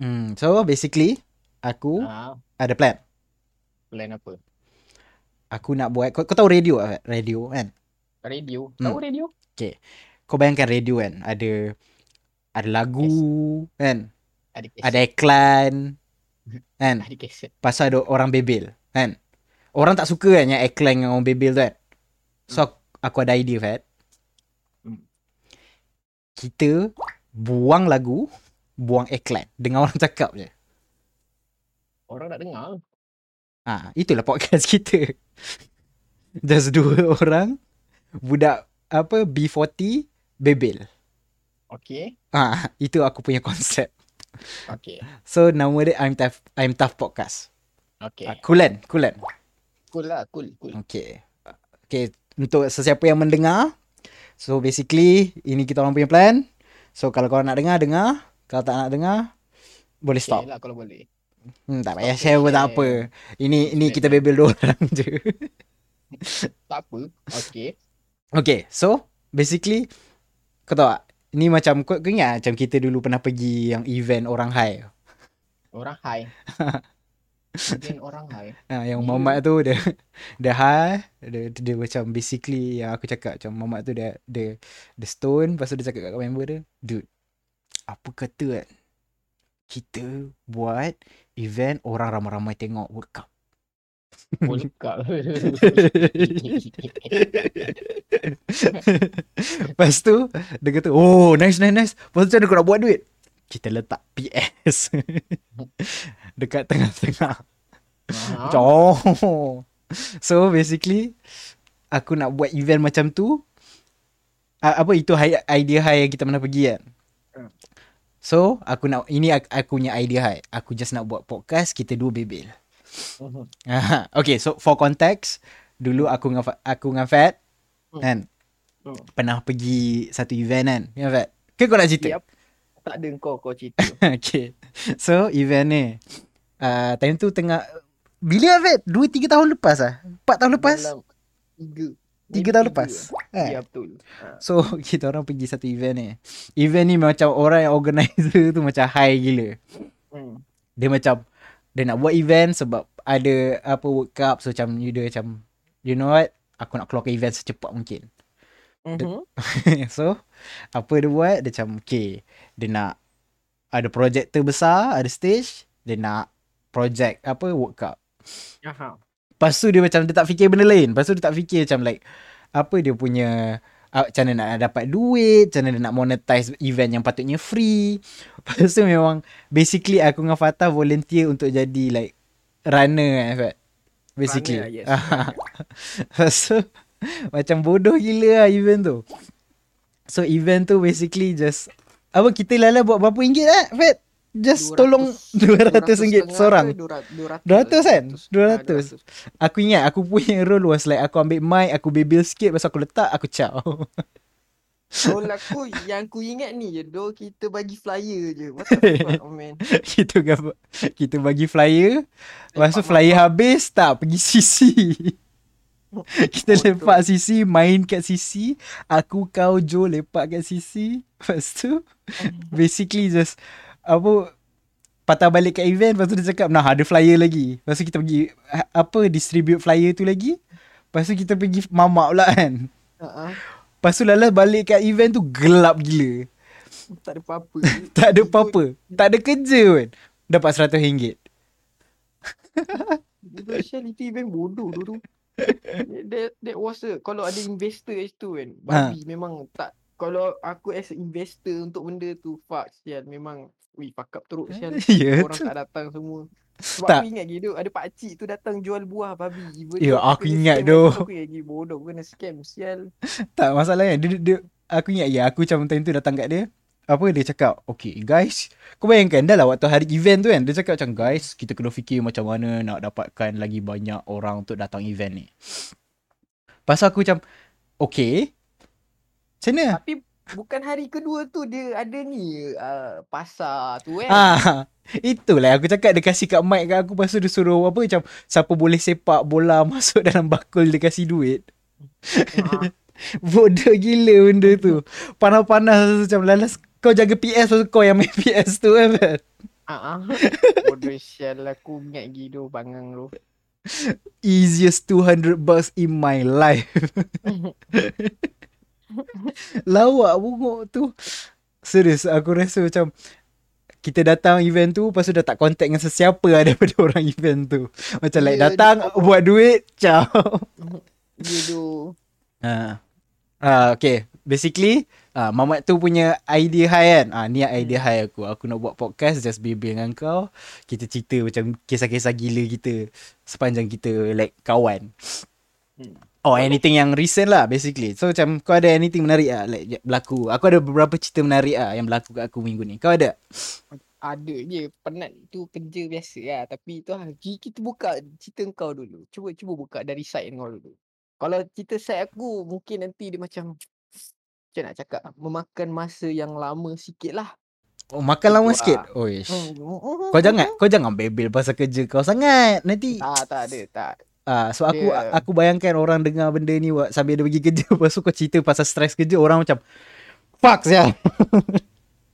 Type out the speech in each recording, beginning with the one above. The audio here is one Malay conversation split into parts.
Hmm, so basically aku Ah, ada plan. plan apa? Aku nak buat kau, kau tahu radio? Radio kan? Radio. Hmm. Tahu radio? Kau bayangkan radio kan ada ada lagu kan? Ada keset. Ada iklan kan? Ada keset. Pasal ada orang bebel kan? Orang tak suka kan yang iklan yang orang bebel tu kan? So aku, aku ada idea Fat. Hmm. Kita buang lagu, buang iklan. Dengar orang cakap je. Orang nak dengar. Ah, itulah podcast kita. Just dua orang budak apa B40 bebel. Okay. Ah, itu aku punya konsep. Okay. So nama dia I'm Tough I'm Tough Podcast. Okay. Ah, Kulan, Kulan. Cool lah. Cool. Cool. Okay. Okay, untuk sesiapa yang mendengar. So basically ini kita orang punya plan. So kalau kau nak dengar dengar, kalau tak nak dengar boleh stop. Okay lah kalau boleh. Hmm, tak payah share pun tak apa. Ini ini Share. kita bebel dua orang je. Tak apa. Okay. Okay, so basically kau tahu tak? Ni macam kau, kau ingat macam kita dulu pernah pergi yang event orang high. Orang high. Mungkin orang high. Ha, yang Ya. mamat tu dia dia high, dia, dia, dia macam basically yang aku cakap macam mamat tu dia dia dia stone, lepas tu dia cakap kat member dia, dude, apa kata kan kita buat event orang ramai-ramai tengok World Cup. World Cup. Lepas tu dia kata, oh nice nice nice. Lepas tu kau nak buat duit? Kita letak PS dekat tengah-tengah. Ah, Macam oh. So basically aku nak buat event macam tu. Apa itu idea high yang kita pernah pergi kan. So aku nak ini aku, aku punya idea high. Aku just nak buat podcast kita dua bebel. Ah, okay, so for context, dulu aku dengan aku dengan Fat Hmm. kan Hmm. pernah pergi satu event kan. Ya Fat. Ke kau nak cerita? Yep. Tak ada kau kau cerita. okay. So event ni uh, time tu tengah bila Fat? 2 3 tahun lepas ah. 4 tahun lepas? Dalam. Tiga tahun lepas. Ya, Eh. ya betul. Ha. So kita orang pergi satu event ni. Event ni macam orang yang organizer tu macam high gila. Hmm. Dia macam dia nak buat event sebab ada apa World Cup so macam you dia macam you know what aku nak keluarkan event secepat mungkin. Mhm. so apa dia buat dia macam okay dia nak ada projector besar ada stage dia nak project apa World Cup. Aha. Lepas tu dia macam dia tak fikir benda lain. Lepas tu dia tak fikir macam like apa dia punya uh, macam mana nak dapat duit, macam mana dia nak monetize event yang patutnya free. Lepas tu memang basically aku dengan Fatah volunteer untuk jadi like runner kan Fat. Basically. Runner, yes. Tu macam bodoh gila lah event tu. So event tu basically just apa kita lala buat berapa ringgit eh Fat? Just tolong 200 ringgit seorang. 200 200 kan? 200. 200. Aku ingat aku punya role was like aku ambil mic, aku bebel sikit tu aku letak, aku ciao. Role aku yang aku ingat ni je do kita bagi flyer je. What the fuck oh man. kita gambar, kita bagi flyer, lepas tu flyer habis tak pergi CC. kita Bodoh. lepak CC, main kat CC, aku kau Jo lepak kat CC. Lepas tu basically just apa patah balik kat event lepas tu dia cakap nah ada flyer lagi. Lepas tu kita pergi ha- apa distribute flyer tu lagi. Lepas tu kita pergi mamak pula kan. Ha Lepas tu Lala balik kat event tu gelap gila. tak ada apa-apa. Tak ada apa-apa. Tak ada kerja pun. Dapat RM100. Dulu Shell itu event bodoh dulu. That, that was a, kalau ada investor kat situ kan. Ha. Babi memang tak. Kalau aku as investor untuk benda tu, fuck Shell. Memang, wih fuck up teruk Shell. Ya Orang tu. tak datang semua. Sebab Tak. aku ingat gitu, ada pakcik tu datang jual buah babi. Ya, though aku kena ingat tu. Aku lagi bodoh, aku kena scam Sial. Tak masalahnya. Dia, dia, aku ingat ya. Aku macam time tu datang kat dia. Apa dia cakap. Okay guys. Kau bayangkan dah lah waktu hari event tu kan. Dia cakap macam guys. Kita kena fikir macam mana nak dapatkan lagi banyak orang untuk datang event ni. Pasal aku macam. Okay. Macam mana? Tapi bukan hari kedua tu dia ada ni uh, pasar tu kan. Ah, itulah aku cakap dia kasih kat mic kat aku lepas tu dia suruh apa macam siapa boleh sepak bola masuk dalam bakul dia kasih duit. Ah. Bodoh gila benda tu. Panas-panas macam lalas kau jaga PS pasal kau yang main PS tu kan. Ah, ah. Bodoh sial aku ingat gitu bangang lu. Easiest 200 bucks in my life. Lawak bungok tu. Serius aku rasa macam kita datang event tu Lepas tu dah tak contact dengan sesiapa lah Daripada orang event tu Macam like Ya, datang dia- Buat duit Ciao Gitu. ha. ha, Okay Basically ha, Mamat tu punya idea high kan ha, Ni idea high aku Aku nak buat podcast Just bimbing dengan kau Kita cerita macam Kisah-kisah gila kita Sepanjang kita Like kawan Hmm. Oh anything yang recent lah Basically So macam Kau ada anything menarik lah Like berlaku Aku ada beberapa cerita menarik lah Yang berlaku kat aku minggu ni Kau ada? Ada je. Penat tu kerja biasa lah. Tapi tu lah. ki- Kita buka cerita kau dulu. Cuba cuba buka dari side kau dulu. Kalau cerita side aku, mungkin nanti dia macam... Macam nak cakap? Memakan masa yang lama sikit lah. Oh makan lama Itu sikit lah. Oish Hmm. Kau jangan Kau jangan bebel pasal kerja kau sangat Nanti Tak, tak ada. Tak. Ah, so aku Dia- aku bayangkan orang dengar benda ni buat sambil dia pergi kerja lepas tu kau cerita pasal stres kerja orang macam fuck sia.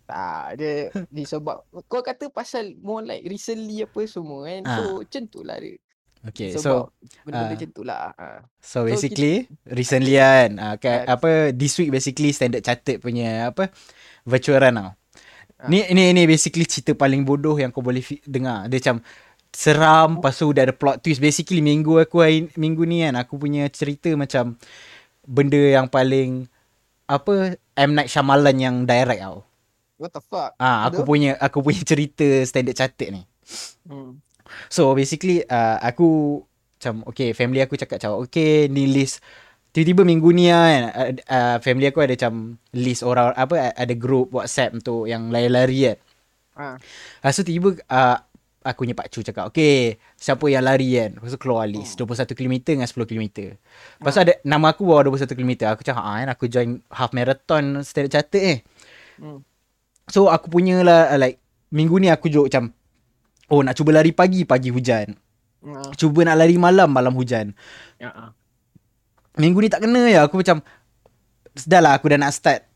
Tak, dia disebab kau kata pasal more like recently apa semua kan. So macam tu lah dia. Okay, Sebab so benda-benda ah. macam tu lah. Ha. so so basically recently kan ah, kan, Ah. apa this week basically standard chartered punya apa virtual run. Ah. Ni ni ni basically cerita paling bodoh yang kau boleh fi- dengar. Dia macam seram lepas tu dah ada plot twist. Basically minggu aku hari, minggu ni kan aku punya cerita macam benda yang paling apa M Night Shyamalan yang direct tau. What the fuck? Ah, aku Aduh. punya aku punya cerita standard chartered ni. Hmm. So basically uh, aku macam okay family aku cakap macam okay ni list tiba-tiba minggu ni lah kan uh, uh, family aku ada macam list orang apa ada group WhatsApp untuk yang lari-lari kan. Ha. Lepas tu tiba uh, aku punya pakcik cakap okay siapa yang lari kan. Lepas tu keluar list 21 km dengan 10 km. Lepas tu ada nama aku bawa 21 km. Aku cakap ah kan aku join half marathon standard chartered eh. Hmm. So aku punya lah like minggu ni aku joke macam oh nak cuba lari pagi pagi hujan. Ha. Cuba nak lari malam malam hujan. Ha. Minggu ni tak kena ya aku macam dah lah aku dah nak start.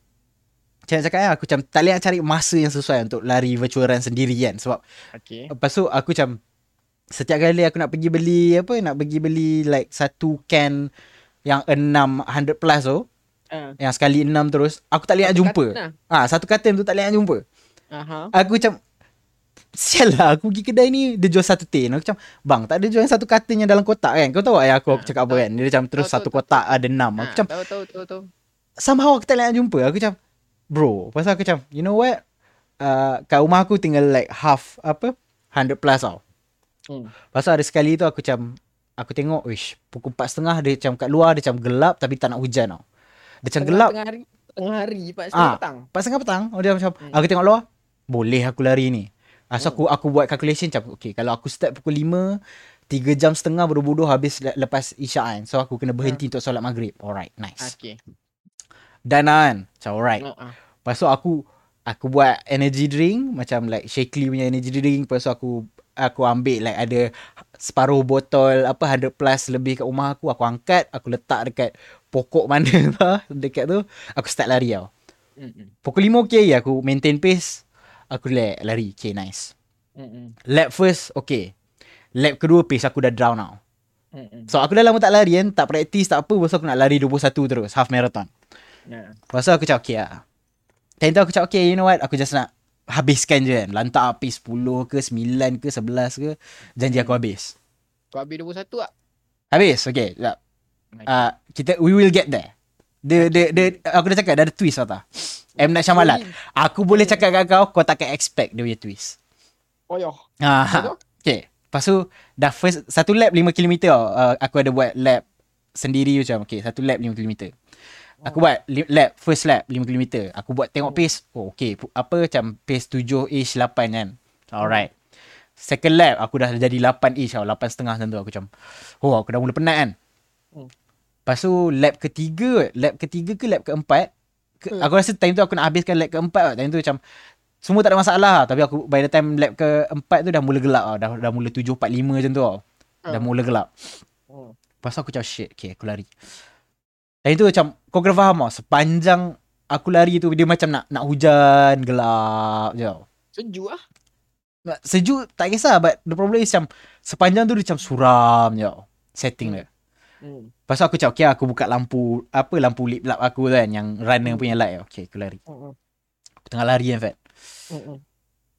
Macam nak cakap kan aku macam tak boleh nak cari masa yang sesuai untuk lari virtual run sendiri kan sebab Okay. lepas tu aku macam setiap kali aku nak pergi beli apa nak pergi beli like satu can yang 600 plus tu Ha. yang sekali 6 terus aku tak boleh nak jumpa. Nah. Ah satu carton tu tak boleh nak jumpa. Aha. Aku macam Sial lah aku pergi kedai ni Dia jual satu tin Aku macam Bang tak ada jual yang satu carton yang dalam kotak kan Kau tahu ayah aku, aku Ha, cakap apa tahu. kan Dia macam terus Tahu, satu tahu, kotak ada enam Aku Ha, macam tahu tahu tahu tahu. Somehow aku tak nak jumpa Aku macam Bro Pasal aku macam You know what uh, Kat rumah aku tinggal like half Apa 100 plus tau Hmm. Pasal ada sekali tu aku macam Aku tengok Wish Pukul 4.30 Dia macam kat luar Dia macam gelap Tapi tak nak hujan tau Dia macam Tengah- gelap Tengah hari, tengah hari, Pak Ah. setengah petang. 4.30 petang oh, Dia macam Hmm. Aku tengok luar Boleh aku lari ni Ah, so aku aku buat calculation macam okay kalau aku start pukul 5 3 jam setengah bodoh-bodoh habis le- lepas isyak kan. So aku kena berhenti untuk solat maghrib. Alright, nice. Okay. Dan lah kan. Macam alright. Ha. ha. Lepas tu aku aku buat energy drink macam like Shakely punya energy drink. Lepas tu aku aku ambil like ada separuh botol apa 100 plus lebih kat rumah aku. Aku angkat, aku letak dekat pokok mana lah dekat tu. Aku start lari tau. Hmm. Pukul 5 okay aku maintain pace. Aku lari, lari. Okay, nice. Hmm. Lap first, okay. Lap kedua pace aku dah down tau. So aku dah lama tak lari kan, tak praktis, tak apa. Lepas aku nak lari 21 terus, half marathon. Ya. Lepas tu aku cakap okay lah. Time tu aku cakap okay, you know what, aku just nak habiskan je kan. Lantak pace 10 ke, 9 ke, 11 ke. Janji aku habis. Kau habis 21 tak? Habis, okay. Sekejap. Uh, kita, we will get there. Dia, dia, dia, aku dah cakap, dah ada twist tau tak? M. Night Shyamalan. Aku boleh cakap kat kau, kau takkan expect dia punya twist. Oh yo. Ah, Betul? okay. Lepas tu dah first satu lap 5 km tau. Uh, aku ada buat lap sendiri macam okay, satu lap 5 km. Aku buat lap first lap 5 km. Aku buat tengok pace. Oh okay, Pu- apa macam pace 7-ish 8 kan. Alright. Second lap aku dah jadi 8-ish tau, 8 setengah macam tu aku macam oh aku dah mula penat kan. Hmm. Lepas tu lap ketiga, lap ketiga ke lap keempat, ke, Hmm. aku rasa time tu aku nak habiskan lap keempat tau. Time tu macam semua tak ada masalah tapi aku by the time lap keempat tu dah mula gelap tau. Dah, dah mula 7.45 macam tu tau. Dah Hmm. mula gelap. Hmm. Lepas tu aku macam shit, okay aku lari. Time tu macam kau kena faham tau, sepanjang aku lari tu dia macam nak nak hujan, gelap je tau. Sejuk ah. Sejuk tak kisah But the problem is macam Sepanjang tu dia macam suram je tau. Setting dia Hmm. Lepas tu aku cakap Okay aku buka lampu Apa lampu lip lap aku kan Yang runner punya light Okay aku lari Hmm. Aku tengah lari kan Fat Hmm.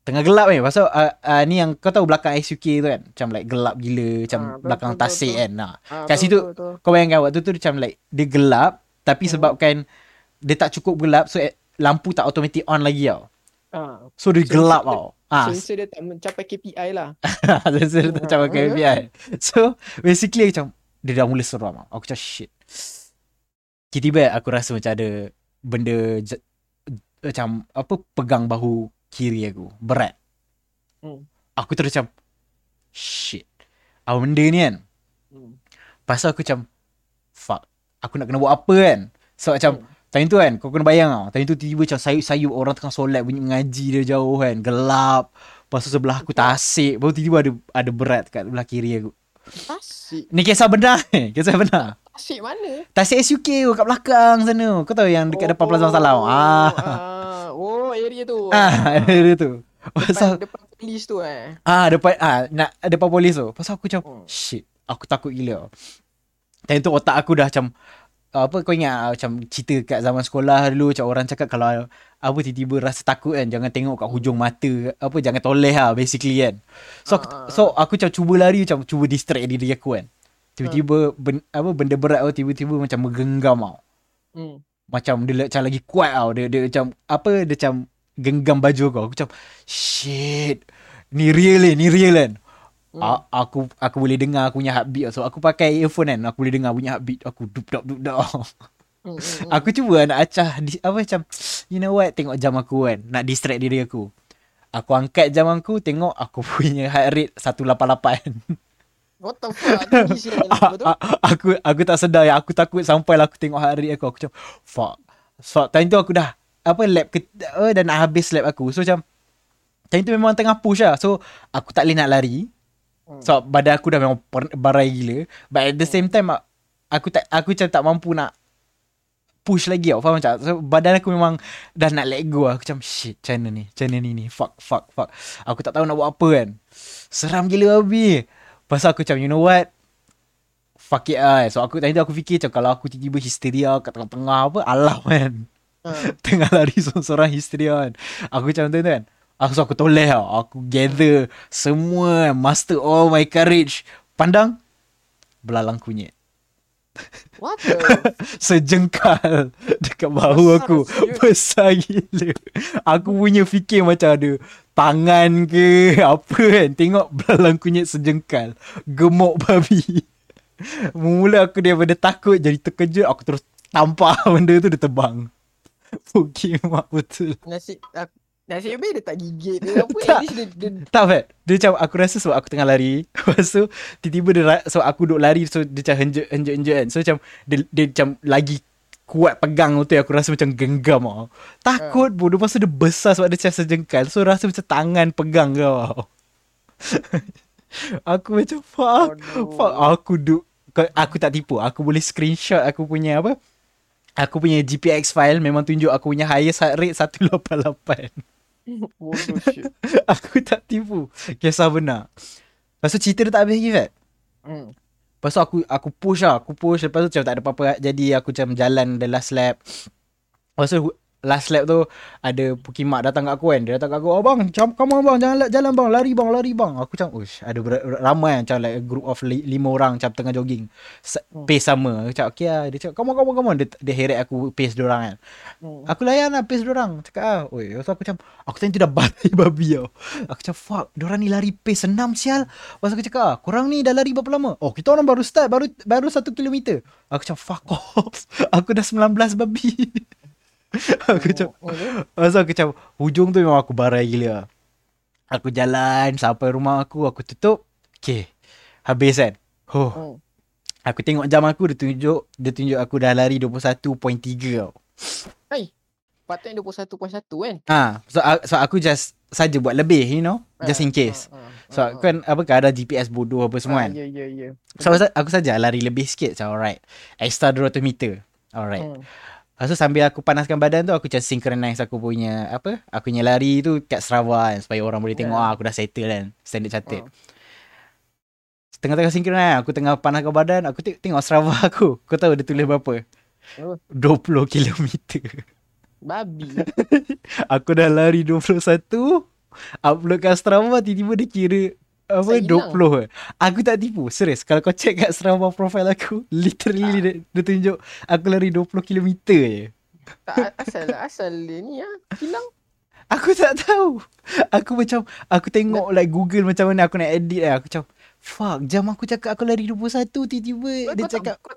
Tengah gelap ni Pasal uh, uh, ni yang Kau tahu belakang SUK tu kan Macam like gelap gila Macam betul, belakang betul, tasik betul. kan nah. Ah, Kat betul, situ- betul, betul. Kau bayangkan waktu tu macam like Dia gelap Tapi Hmm. sebabkan Dia tak cukup gelap So eh, lampu tak automatic on lagi tau Ah, So dia Sensor gelap tau Ah, sensor dia tak mencapai KPI lah. Sensor dia tak macam Ah, KPI So basically macam Dia dah mula seram tau. Aku macam shit Tiba-tiba aku rasa macam ada Benda j- Macam Apa Pegang bahu Kiri aku. Berat. Hmm. Aku terus macam Shit. Apa benda ni kan? Hmm. Pasal aku macam Fuck. Aku nak kena buat apa kan? So macam Hmm. Time tu kan Kau kena bayang tau. Time tu tiba-tiba macam sayup-sayup Orang tengah solat Bunyi mengaji dia jauh kan. Gelap. Lepas tu sebelah aku tasik Baru tiba-tiba ada Ada berat kat belah kiri aku. Tasik. Ni kisah benar ni Kisah benar. Tasik mana? Tasik SUK Kat belakang sana? Kau tahu yang dekat depan Plaza Salam Ah. ah. Oh, area tu. Ah Dia tu Pasal Depan, depan polis tu eh. Ah depan ah nak depan polis tu. Pasal aku macam Hmm. shit. Aku takut gila. Time tu otak aku dah macam apa kau ingat ah, macam cerita kat zaman sekolah dulu macam orang cakap kalau apa tiba-tiba rasa takut kan jangan tengok kat hujung mata apa jangan toleh lah basically kan. So aku, Ah, ah, so aku macam cuba lari macam cuba distract diri aku kan. Tiba-tiba ben, apa benda berat tu tiba-tiba macam menggenggam tau. Hmm. Macam dia macam lagi kuat tau. Dia, dia macam apa dia macam genggam baju aku. Aku macam shit. Ni real ni, ni real kan. Hmm. A- aku aku boleh dengar aku punya heartbeat so aku pakai earphone kan aku boleh dengar bunyi heartbeat aku dup dap dup dap Hmm, hmm, hmm. aku cuba nak acah di, apa macam you know what tengok jam aku kan nak distract diri aku aku angkat jam aku tengok aku punya heart rate 188 What the fuck? Aku aku tak sedar. Ya aku takut sampai lah aku tengok rate aku. Aku macam fuck. So time tu aku dah apa lap ke, uh, dah nak habis lap aku. So macam time tu memang tengah push lah. So aku tak boleh nak lari. Hmm. So badan aku dah memang barai gila. But at the same time a- Aku tak aku macam tak mampu nak Push lagi tau. Faham macam So badan aku memang Dah nak let go lah. Aku macam shit Macam mana ni Macam mana ni ni. Fuck fuck fuck. Aku tak tahu nak buat apa kan. Seram gila babi Pasal aku macam you know what? Fuck it lah So aku tadi aku fikir macam Kalau aku tiba-tiba histeria Kat tengah-tengah apa Alah kan Ah. Tengah lari seorang-seorang histeria kan Aku macam tu kan? Aku so aku toleh tau. Aku gather Semua Master all my courage. Pandang Belalang kunyit What the? Sejengkal Dekat bahu Besar aku. serius? Besar gila. Aku punya fikir macam ada Tangan ke Apa kan. Tengok belalang kunyit sejengkal. Gemuk babi. Mula aku daripada takut Jadi terkejut Aku terus Tampak benda tu dia terbang Pukit mak betul Nasi aku, nasi habis dia tak gigit dia. Apa Tak. dia, dia Tak Fat. Dia macam aku rasa sebab aku tengah lari Lepas tu Tiba-tiba dia So aku duduk lari So dia macam henjek henjek henjek kan. So macam Dia, dia macam lagi Kuat pegang tu Aku rasa macam genggam tau Takut pun Lepas tu dia besar Sebab dia macam sejengkal So rasa macam tangan pegang kau tau Aku macam Fuck. Aduh. Fuck Aku duk kau- Aku tak tipu. Aku boleh screenshot Aku punya apa? Aku punya GPX file Memang tunjuk aku punya highest heart rate 188 bodoh shit. Aku tak tipu. Kisah benar. Lepas tu cerita dia tak habis lagi Fat Hmm. Lepas tu aku aku push lah. Aku push. Lepas tu macam tak ada apa-apa. Jadi aku macam jalan the last lap. Lepas tu last lap tu Ada Pukimak datang kat aku kan. Dia datang kat aku Oh bang Come on bang Jangan jalan bang Lari bang Lari bang. Aku macam Uish Ada ber- ramai macam like a group of li, lima orang Macam tengah jogging. Sa- Hmm. Pace sama. Aku cakap okay lah. Dia cakap come on come on come on. Dia, dia heret aku pace diorang kan. Hmm. Aku layan lah pace diorang Cakap ah Oi, so aku macam Aku tadi tu dah barai babi tau. Aku macam fuck Diorang ni lari pace senam sial. Lepas aku cakap ah Korang ni dah lari berapa lama? Oh kita orang baru start Baru baru satu kilometer. Aku macam fuck off. Aku dah 19 babi Aku macam Oh, dia? Lepas tu aku macam Hujung tu memang aku barai gila Aku jalan Sampai rumah aku Aku tutup Okay Habis kan Oh Hmm. Aku tengok jam aku Dia tunjuk Dia tunjuk aku dah lari 21.3 tau Hai. Patutnya 21.1 kan? Ah, so, so aku just saja buat lebih, you know, just in case. Ah, ah, So ah, kan apa ada GPS bodoh apa ah. semua kan. Ya ya ya. So aku, aku saja lari lebih sikit, so alright. Extra 200 meter. Alright. Hmm. Lepas sambil aku panaskan badan tu aku macam synchronize aku punya apa? Aku punya lari tu kat Sarawak kan, supaya orang boleh tengok Ya. ah aku dah settle kan. Standard Chartered. Ah. Tengah-tengah synchronize aku tengah panaskan badan aku tengok, tengok Sarawak aku. Kau tahu dia tulis berapa? Apa? 20 kilometer. Babi. Aku dah lari 21 Upload kat Strava Tiba-tiba dia kira Apa hilang. 20 eh. Aku tak tipu Serius Kalau kau check kat Strava profile aku Literally Ah. dia, dia tunjuk Aku lari 20 km je tak asal asal dia ni ah hilang. Aku tak tahu Aku macam Aku tengok like Google Macam mana aku nak edit lah Aku macam Fuck Jam aku cakap aku lari 21 Tiba-tiba Kau, dia kau cakap tak, kau,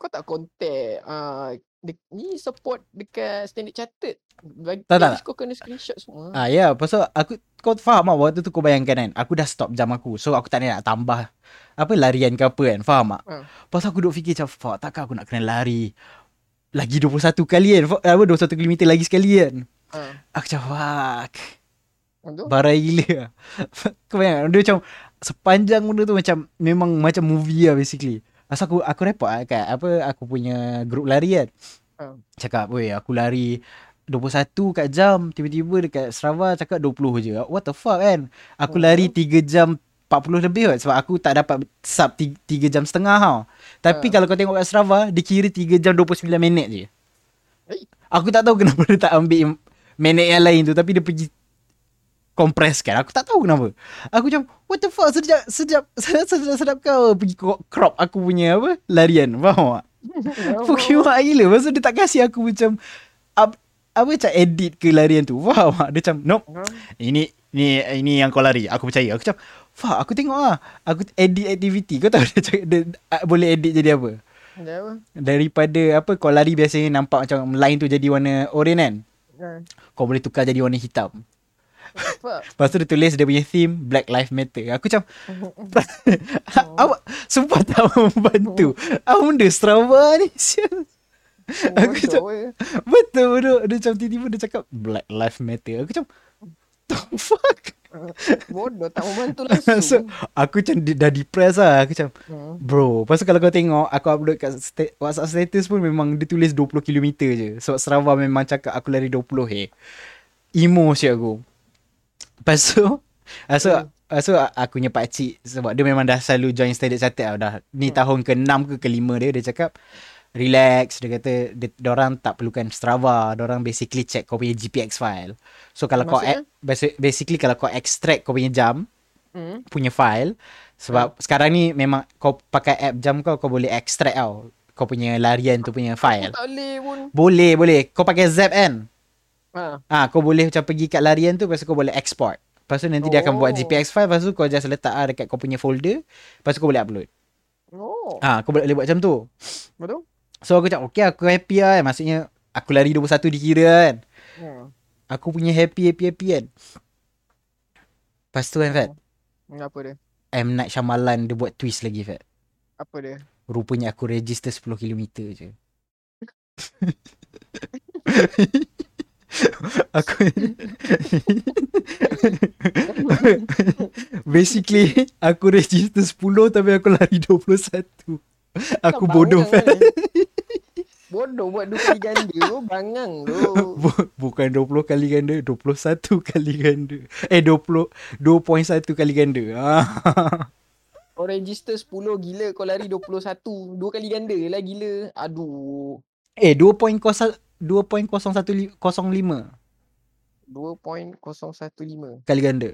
kau tak contact ah de, ni support dekat Standard Chartered. Bagi Tak, tak, kau kena screenshot semua. Ah ya, pasal aku kau faham tak waktu tu kau bayangkan kan, aku dah stop jam aku. So aku tak nak tambah apa larian ke apa kan, faham tak? Ah. Pasal aku duk fikir macam fuck takkan aku nak kena lari lagi 21 kali kan, apa 21 km lagi sekali kan. Ah. Aku macam fuck, barai gila. kau bayangkan dia macam sepanjang benda tu macam memang macam movie lah basically. Pasal aku aku report lah kat apa aku punya grup lari kan. Ah. Cakap, weh aku lari 21 kat jam Tiba-tiba dekat Strava cakap 20 je What the fuck kan Aku Oh. lari 3 jam 40 lebih kot Sebab aku tak dapat sub 3, 3 jam setengah tau Tapi Ah. kalau kau tengok kat Strava Dia kira 3 jam 29 minit je Eh. Aku tak tahu kenapa dia tak ambil minit yang lain tu Tapi dia pergi compress kan. Aku tak tahu kenapa. Aku macam What the fuck Sejak Sejak Sedap, sedap, sedap kau Pergi crop aku punya apa Larian. Faham tak? Pokemon gila. Lepas tu dia tak kasih aku macam up, Apa macam edit ke larian tu? Faham tak? Dia macam Nope. Ah. Ini ni ini yang kau lari. Aku percaya. Aku macam Fuck aku tengok lah Aku edit activity. Kau tahu dia, cakap, dia uh, boleh edit jadi apa? Daripada apa Kau lari biasanya nampak macam Line tu jadi warna oren kan? Ah. Kau boleh tukar jadi warna hitam. Lepas tu dia tulis dia punya theme Black Lives Matter. Aku macam Awak Sumpah tak membantu. Apa benda Strava ni? Aku macam eh. Betul betul. Dia macam tiba-tiba dia cakap Black Lives Matter. Aku macam The fuck? Bodoh tak membantu so, langsung. Aku macam dah depressed lah. Aku macam Hmm. Bro Pasal kalau kau tengok Aku upload kat sta- WhatsApp status pun Memang dia tulis 20 km je. So Strava memang cakap Aku lari 20 he Emo siap aku Lepas tu Lepas tu Hmm. Lepas tu aku punya pakcik Sebab dia memang dah selalu join Standard Chartered tau Dah ni Hmm. tahun ke-6 ke ke-5 dia Dia cakap Relax Dia kata dia, Diorang tak perlukan Strava Diorang basically check kau punya GPX file So kalau kau Maksudnya? basi- Basically kalau kau extract kau punya jam Hmm. punya file sebab sekarang ni memang kau pakai app jam kau kau boleh extract tau kau punya larian tu punya file. Tak boleh pun. Boleh boleh. Kau pakai Zap kan? Ha. Ah, kau boleh macam pergi kat larian tu lepas tu kau boleh export. Lepas tu nanti dia akan buat Oh. GPX file lepas tu kau just letak ah dekat kau punya folder lepas tu kau boleh upload. Oh. Ah, kau boleh, boleh buat macam tu. Betul? So aku cakap okay aku happy lah kan. Maksudnya aku lari 21 dikira kan. Hmm. Aku punya happy happy happy kan. Lepas tu kan Fat, Hmm, Apa dia? M. Night Shyamalan dia buat twist lagi Fat. Apa dia? Rupanya aku register 10 km je. aku Basically aku register 10 tapi aku lari 21. Aku Kau bodoh kan? Bodoh buat dua kali ganda tu. Bangang tu. Bu- Bukan 20 kali ganda, 21 kali ganda. Eh 20 2.1 kali ganda. Kau register 10 gila. Kau lari 21. Dua kali ganda lah gila. Aduh. Eh 2.01 2.015 2.015. kali ganda.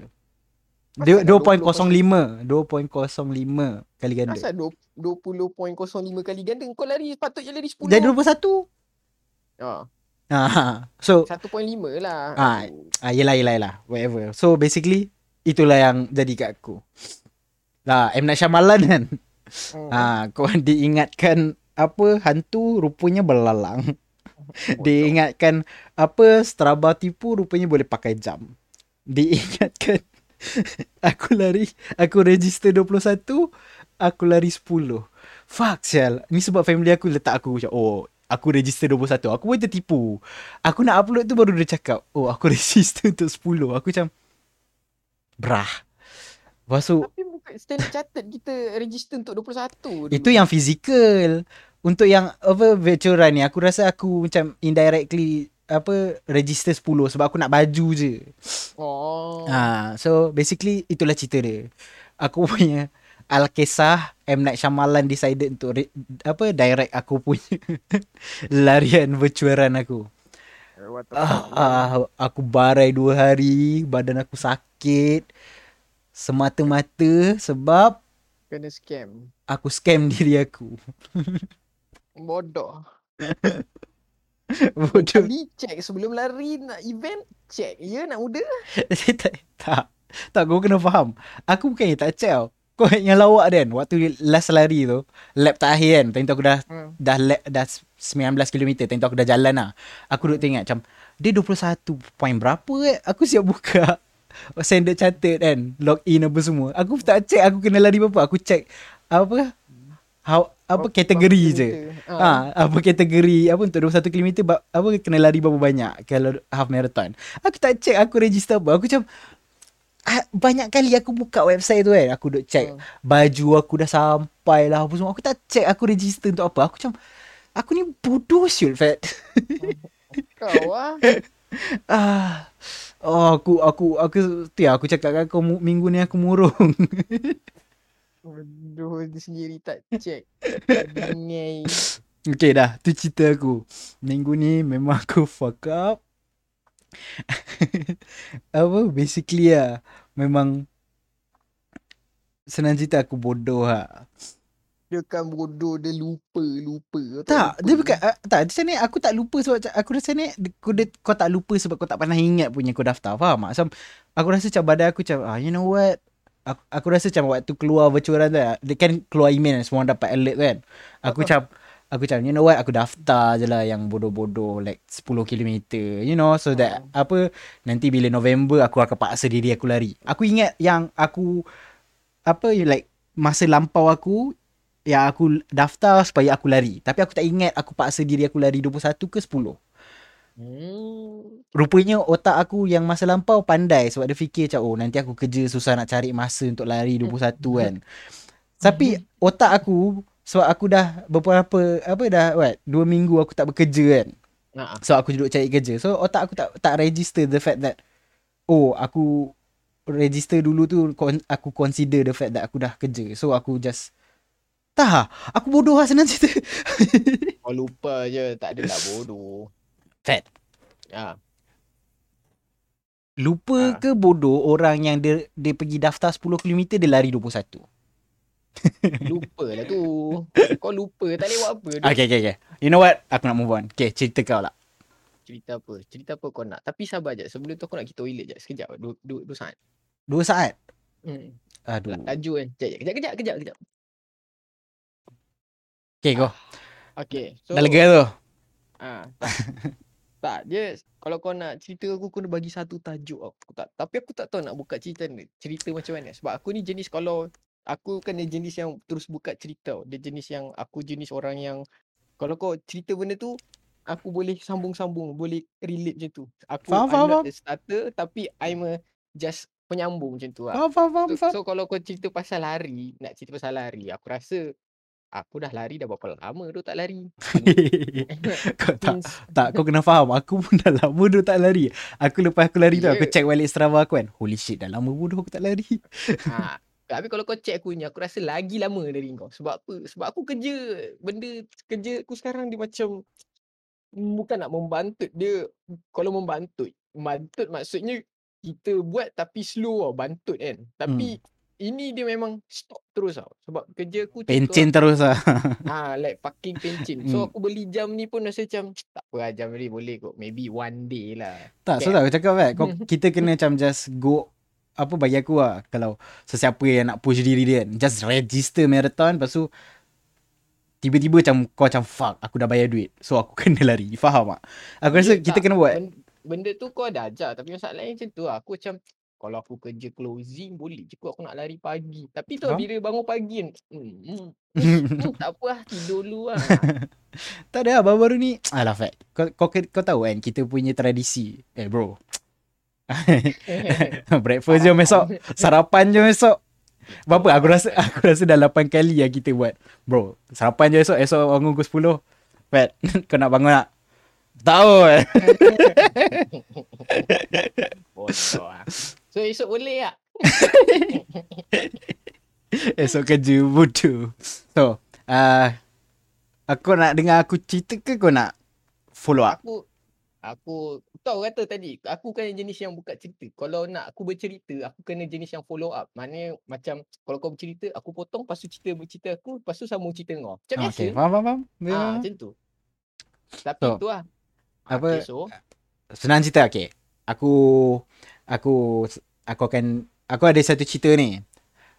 Dia Asal 2.05 2.05 kali ganda. Asal 20.05 kali ganda. Kau lari patutnya lari 10. Jadi 21. Ah, Ah, so 1.5 lah. Ah, ah yelah yelah yelah whatever. So basically itulah yang jadi kat aku. Lah M Night Shyamalan kan. Hmm. Ah kau diingatkan apa hantu rupanya belalang. Diingatkan apa Strava tipu rupanya boleh pakai jam. Diingatkan aku lari aku register 21 aku lari 10. Fuck sial. Ni sebab family aku letak aku macam oh aku register 21. Aku pun tertipu. Aku nak upload tu baru dia cakap oh aku register untuk 10. Aku macam brah. Lepas tu Tapi bukan standard chartered kita register untuk 21 dulu. itu yang fizikal. Untuk yang apa virtual run ni aku rasa aku macam indirectly apa register 10 sebab aku nak baju je. Oh. Ha, so basically itulah cerita dia. Aku punya Al-Kisah M. Night Shyamalan decided untuk re, apa direct aku punya larian virtual run aku. Ah, ah, aku barai dua hari, badan aku sakit. Semata-mata sebab Kena scam. aku scam diri aku. Bodoh. Bodoh. Kali check sebelum lari nak event, check. Ya nak muda. tak, tak. Tak, kau kena faham. Aku bukannya tak check tau. Kau yang lawak kan, waktu last lari tu, lap terakhir kan, time tu aku dah Hmm. dah lap, dah 19 km, time tu aku dah jalan lah. Aku duduk tengok macam, dia 21 point berapa eh? Aku siap buka standard chartered kan, log in apa semua. Aku tak check aku kena lari berapa. Aku check apa how, apa Berapa kategori je. kilometer. Ha, apa kategori apa untuk 21 km apa kena lari berapa banyak kalau half marathon. Aku tak check aku register apa. Aku macam ah, banyak kali aku buka website tu kan. Aku duk check Hmm. baju aku dah sampai lah apa semua. Aku tak check aku register untuk apa. Aku macam aku ni bodoh siul Fat. Kau ah. ah. Oh, aku aku aku tu ya aku cakap kat kau minggu ni aku murung. Bodoh dia sendiri tak check. Okay dah Tu cerita aku Minggu ni memang aku fuck up Apa Basically lah Memang Senang cerita aku bodoh lah Dia kan bodoh dia lupa lupa. Kau Tak lupa. Dia bukan uh, Tak macam ni Aku tak lupa sebab Aku rasa ni kau, dia, kau tak lupa sebab kau tak pernah ingat punya kau daftar Faham tak Macam Aku rasa macam badan aku macam ah, You know what Aku, aku rasa macam waktu keluar virtual run tu Dia kan keluar email Semua orang dapat alert tu kan. Aku macam Aku macam you know what Aku daftar je lah yang bodoh-bodoh Like 10 km You know So that Apa Nanti bila November Aku akan paksa diri aku lari. Aku ingat yang aku Apa like Masa lampau aku Yang aku daftar supaya aku lari. Tapi aku tak ingat Aku paksa diri aku lari 21 ke 10 Hmm. Rupanya otak aku yang masa lampau pandai sebab dia fikir macam oh nanti aku kerja susah nak cari masa untuk lari 21 kan. Tapi otak aku sebab aku dah beberapa apa dah what 2 minggu aku tak bekerja kan. Nah. So aku duduk cari kerja. So otak aku tak tak register the fact that oh aku register dulu tu aku consider the fact that aku dah kerja. So aku just tak aku bodoh lah senang cerita. Kau lupa je. Tak adalah bodoh. Fat. Ha. Lupa Ah. ke bodoh orang yang dia dia pergi daftar 10 km dia lari 21. Lupa lah tu. Kau lupa. Tak boleh buat apa. tu. Okay, okay, okay. You know what? Aku nak move on. Okay, cerita kau lah. Cerita apa? Cerita apa kau nak? Tapi sabar je. Sebelum tu aku nak pergi toilet je. Sekejap. Dua, dua, dua saat. Dua saat. Hmm. Aduh. Laju kan. Sekejap, kejap, kejap, kejap, kejap. Okay, kau. Okay. So, Dah lega tu. Ah. tak, dia kalau kau nak cerita aku kena bagi satu tajuk aku tak. Tapi aku tak tahu nak buka cerita ni. Cerita macam mana. Sebab aku ni jenis kalau aku kan dia jenis yang terus buka cerita. Dia jenis yang aku jenis orang yang kalau kau cerita benda tu aku boleh sambung-sambung, boleh relate macam tu. Aku Faham, I'm faham, not a starter tapi I'm a just penyambung macam tu lah. Faham, faham, faham, So, faham. so kalau kau cerita pasal lari, nak cerita pasal lari, aku rasa aku dah lari dah berapa lama tu tak lari. kau tak, tak, kau kena faham. Aku pun dah lama dah tak lari. Aku lepas aku lari tu, aku check balik Strava aku kan. Holy shit, dah lama bodoh aku tak lari. Ha, tapi kalau kau check aku ni, aku rasa lagi lama dari kau. Sebab apa? Sebab aku kerja, benda kerja aku sekarang dia macam bukan nak membantut dia. Kalau membantut, membantut maksudnya kita buat tapi slow tau, bantut kan. Tapi ini dia memang stop terus tau. Sebab kerja aku Pencin terus lah. Ha, like fucking pencin. Hmm. So aku beli jam ni pun rasa macam tak apa lah jam ni boleh kot. Maybe one day lah. tak, so Okay. tak aku cakap kan. Kau, kita kena macam just go apa bagi aku lah kalau sesiapa yang nak push diri dia kan just register marathon lepas tu tiba-tiba macam kau macam fuck aku dah bayar duit so aku kena lari faham tak aku rasa Ya, kita tak. kena buat Benda, tu kau ada ajar tapi masalahnya macam tu lah. Aku macam kalau aku kerja closing boleh je kot aku nak lari pagi. Tapi tu Faham? bila bangun pagi kan hmm, hmm, hmm, tak apa lah tidur dulu lah. Tak ada lah baru-baru ni Alah Fat kau, kau, kau tahu kan Kita punya tradisi Eh bro Breakfast jom esok Sarapan jom esok Berapa? Aku rasa aku rasa dah 8 kali yang kita buat. Bro, sarapan je esok. Esok bangun pukul 10. Pat, kau nak bangun tak? Tahu eh. Bodoh. So esok boleh tak? esok kerja bodoh. So, uh, aku nak dengar aku cerita ke kau nak follow up? Aku aku tahu kata tadi aku kan jenis yang buka cerita. Kalau nak aku bercerita, aku kena jenis yang follow up. Maknanya macam kalau kau bercerita, aku potong lepas tu cerita bercerita aku, lepas tu sambung cerita kau. Macam Ah, biasa. okay. Faham, faham, faham. Ah, Yeah. macam tu. Tapi So, tu lah. apa- Okay, so, Senang cerita, okay. Aku, aku, aku akan, aku ada satu cerita ni.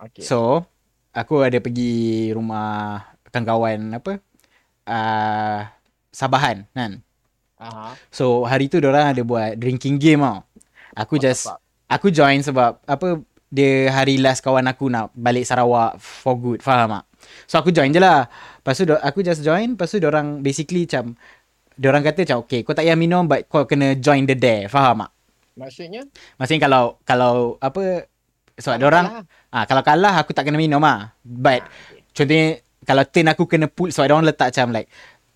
okay. So, aku ada pergi rumah kawan-kawan apa? Uh, Sabahan kan. Aha. So, hari tu orang ada buat drinking game tau. Aku What just aku join sebab apa dia hari last kawan aku nak balik Sarawak for good. Faham tak? So aku join je lah. Lepas tu aku just join. Lepas tu orang basically macam orang kata macam okay kau tak payah minum but kau kena join the dare. Faham tak? Maksudnya? Maksudnya kalau kalau apa sebab kalau orang ah kalau kalah aku tak kena minum ah. But Ah, okay. contohnya kalau turn aku kena pull sebab orang letak macam like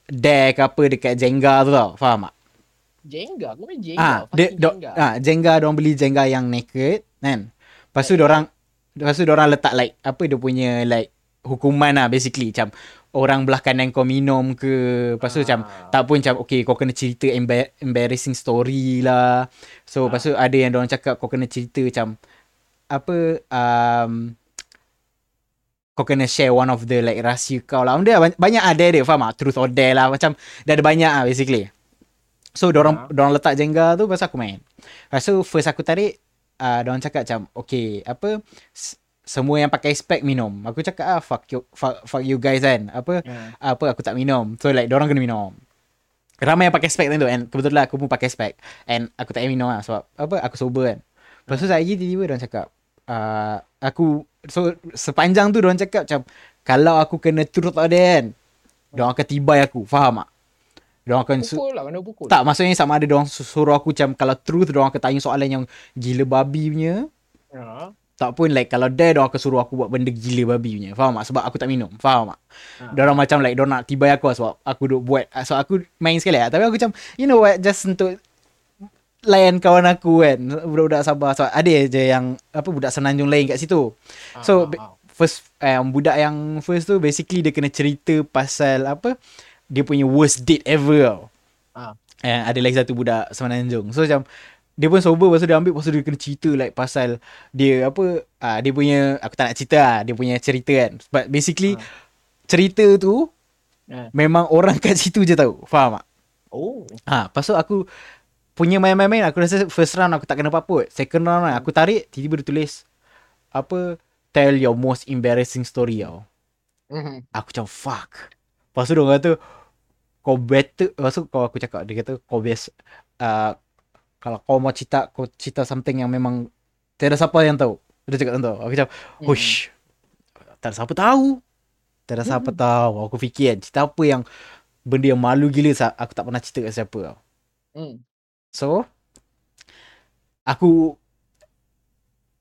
dare ke apa dekat Jenga tu tau. Faham tak? Jenga? Aku main Jenga. Ah, dia do, Jenga. ah Jenga orang beli Jenga yang naked kan. Lepas tu Okay. orang lepas tu orang letak like apa dia punya like hukuman lah basically macam orang belah kanan kau minum ke lepas tu macam Ah. tak pun macam okay kau kena cerita embar- embarrassing story lah. So lepas tu Ah. ada yang orang cakap kau kena cerita macam apa um, kau kena share one of the like rahsia kau lah. Dia banyak, ada dia faham tak? Truth or dare lah macam dah ada banyak lah basically. So dorang Ah. dorang letak Jenga tu pasal aku main. Lepas tu first aku tarik uh, dorang cakap macam okay apa semua yang pakai spek minum. Aku cakap ah fuck you fuck, fuck you guys kan. Apa Ya. apa aku tak minum. So like dorang kena minum. Ramai yang pakai spek tu and kebetulan aku pun pakai spek and aku tak minum lah sebab apa aku sober kan. Lepas tu lagi tiba-tiba dorang cakap uh, aku so sepanjang tu dorang cakap macam kalau aku kena or dare kan dorang akan tibai aku. Faham tak? Dorang akan su- Pukul lah, kena pukul. tak, maksudnya sama ada diorang su- suruh aku macam kalau truth diorang akan tanya soalan yang gila babi punya. Ha. Tak pun like kalau dare diorang akan suruh aku buat benda gila babi punya. Faham tak? Sebab aku tak minum. Faham tak? Ha. Diorang macam like diorang nak tibai aku lah sebab aku duk buat. So aku main sekali lah. Tapi aku macam you know what just untuk layan kawan aku kan. Budak-budak Sabah. So ada je yang apa budak Semenanjung lain kat situ. So Ah, be- ah, ah. first um, budak yang first tu basically dia kena cerita pasal apa dia punya worst date ever tau. Ah. Eh, ada lagi satu budak Semenanjung. So macam dia pun sober tu dia ambil tu dia kena cerita like pasal dia apa uh, dia punya aku tak nak cerita lah dia punya cerita kan. But basically Ah. cerita tu Ah. memang orang kat situ je tahu. Faham tak? Oh. Ha, lepas tu aku punya main-main aku rasa first round aku tak kena apa-apa. Second round kan, aku tarik tiba-tiba dia tulis apa tell your most embarrassing story tau. Mhm. Aku macam fuck. Lepas tu dia orang kata kau better lepas tu kau aku cakap dia kata kau best uh, kalau kau mau cerita kau cerita something yang memang tiada siapa yang tahu. Dia cakap macam tu. Aku macam Hmm. hush. Tak ada siapa tahu. Tak ada siapa tahu. Aku fikir kan cerita apa yang benda yang malu gila aku tak pernah cerita kat siapa tau. Hmm. So aku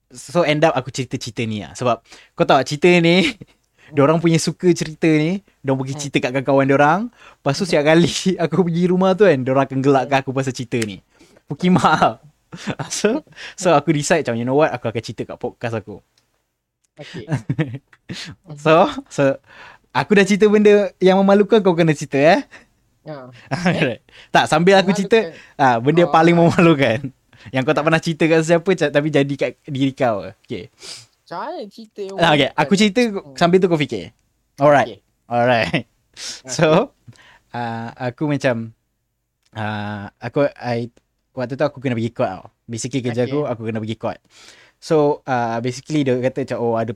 so end up aku cerita-cerita ni lah. Sebab kau tahu cerita ni Diorang punya suka cerita ni Diorang pergi cerita kat kawan-kawan diorang Lepas tu setiap kali aku pergi rumah tu kan Diorang akan gelakkan aku pasal cerita ni Pukimak So So aku decide macam You know what Aku akan cerita kat podcast aku Okay. So So Aku dah cerita benda Yang memalukan kau kena cerita eh Ha. Alright. Tak sambil aku cerita ah Benda Oh. paling memalukan Yang kau tak pernah cerita kat siapa Tapi jadi kat diri kau Okay Macam mana cerita Ah, okay, aku cerita sambil tu kau fikir. Alright. Okay. Alright. So, uh, aku macam uh, aku I waktu tu aku kena pergi court tau. Basically kerja Okay. aku aku kena pergi court. So, uh, basically dia kata macam oh ada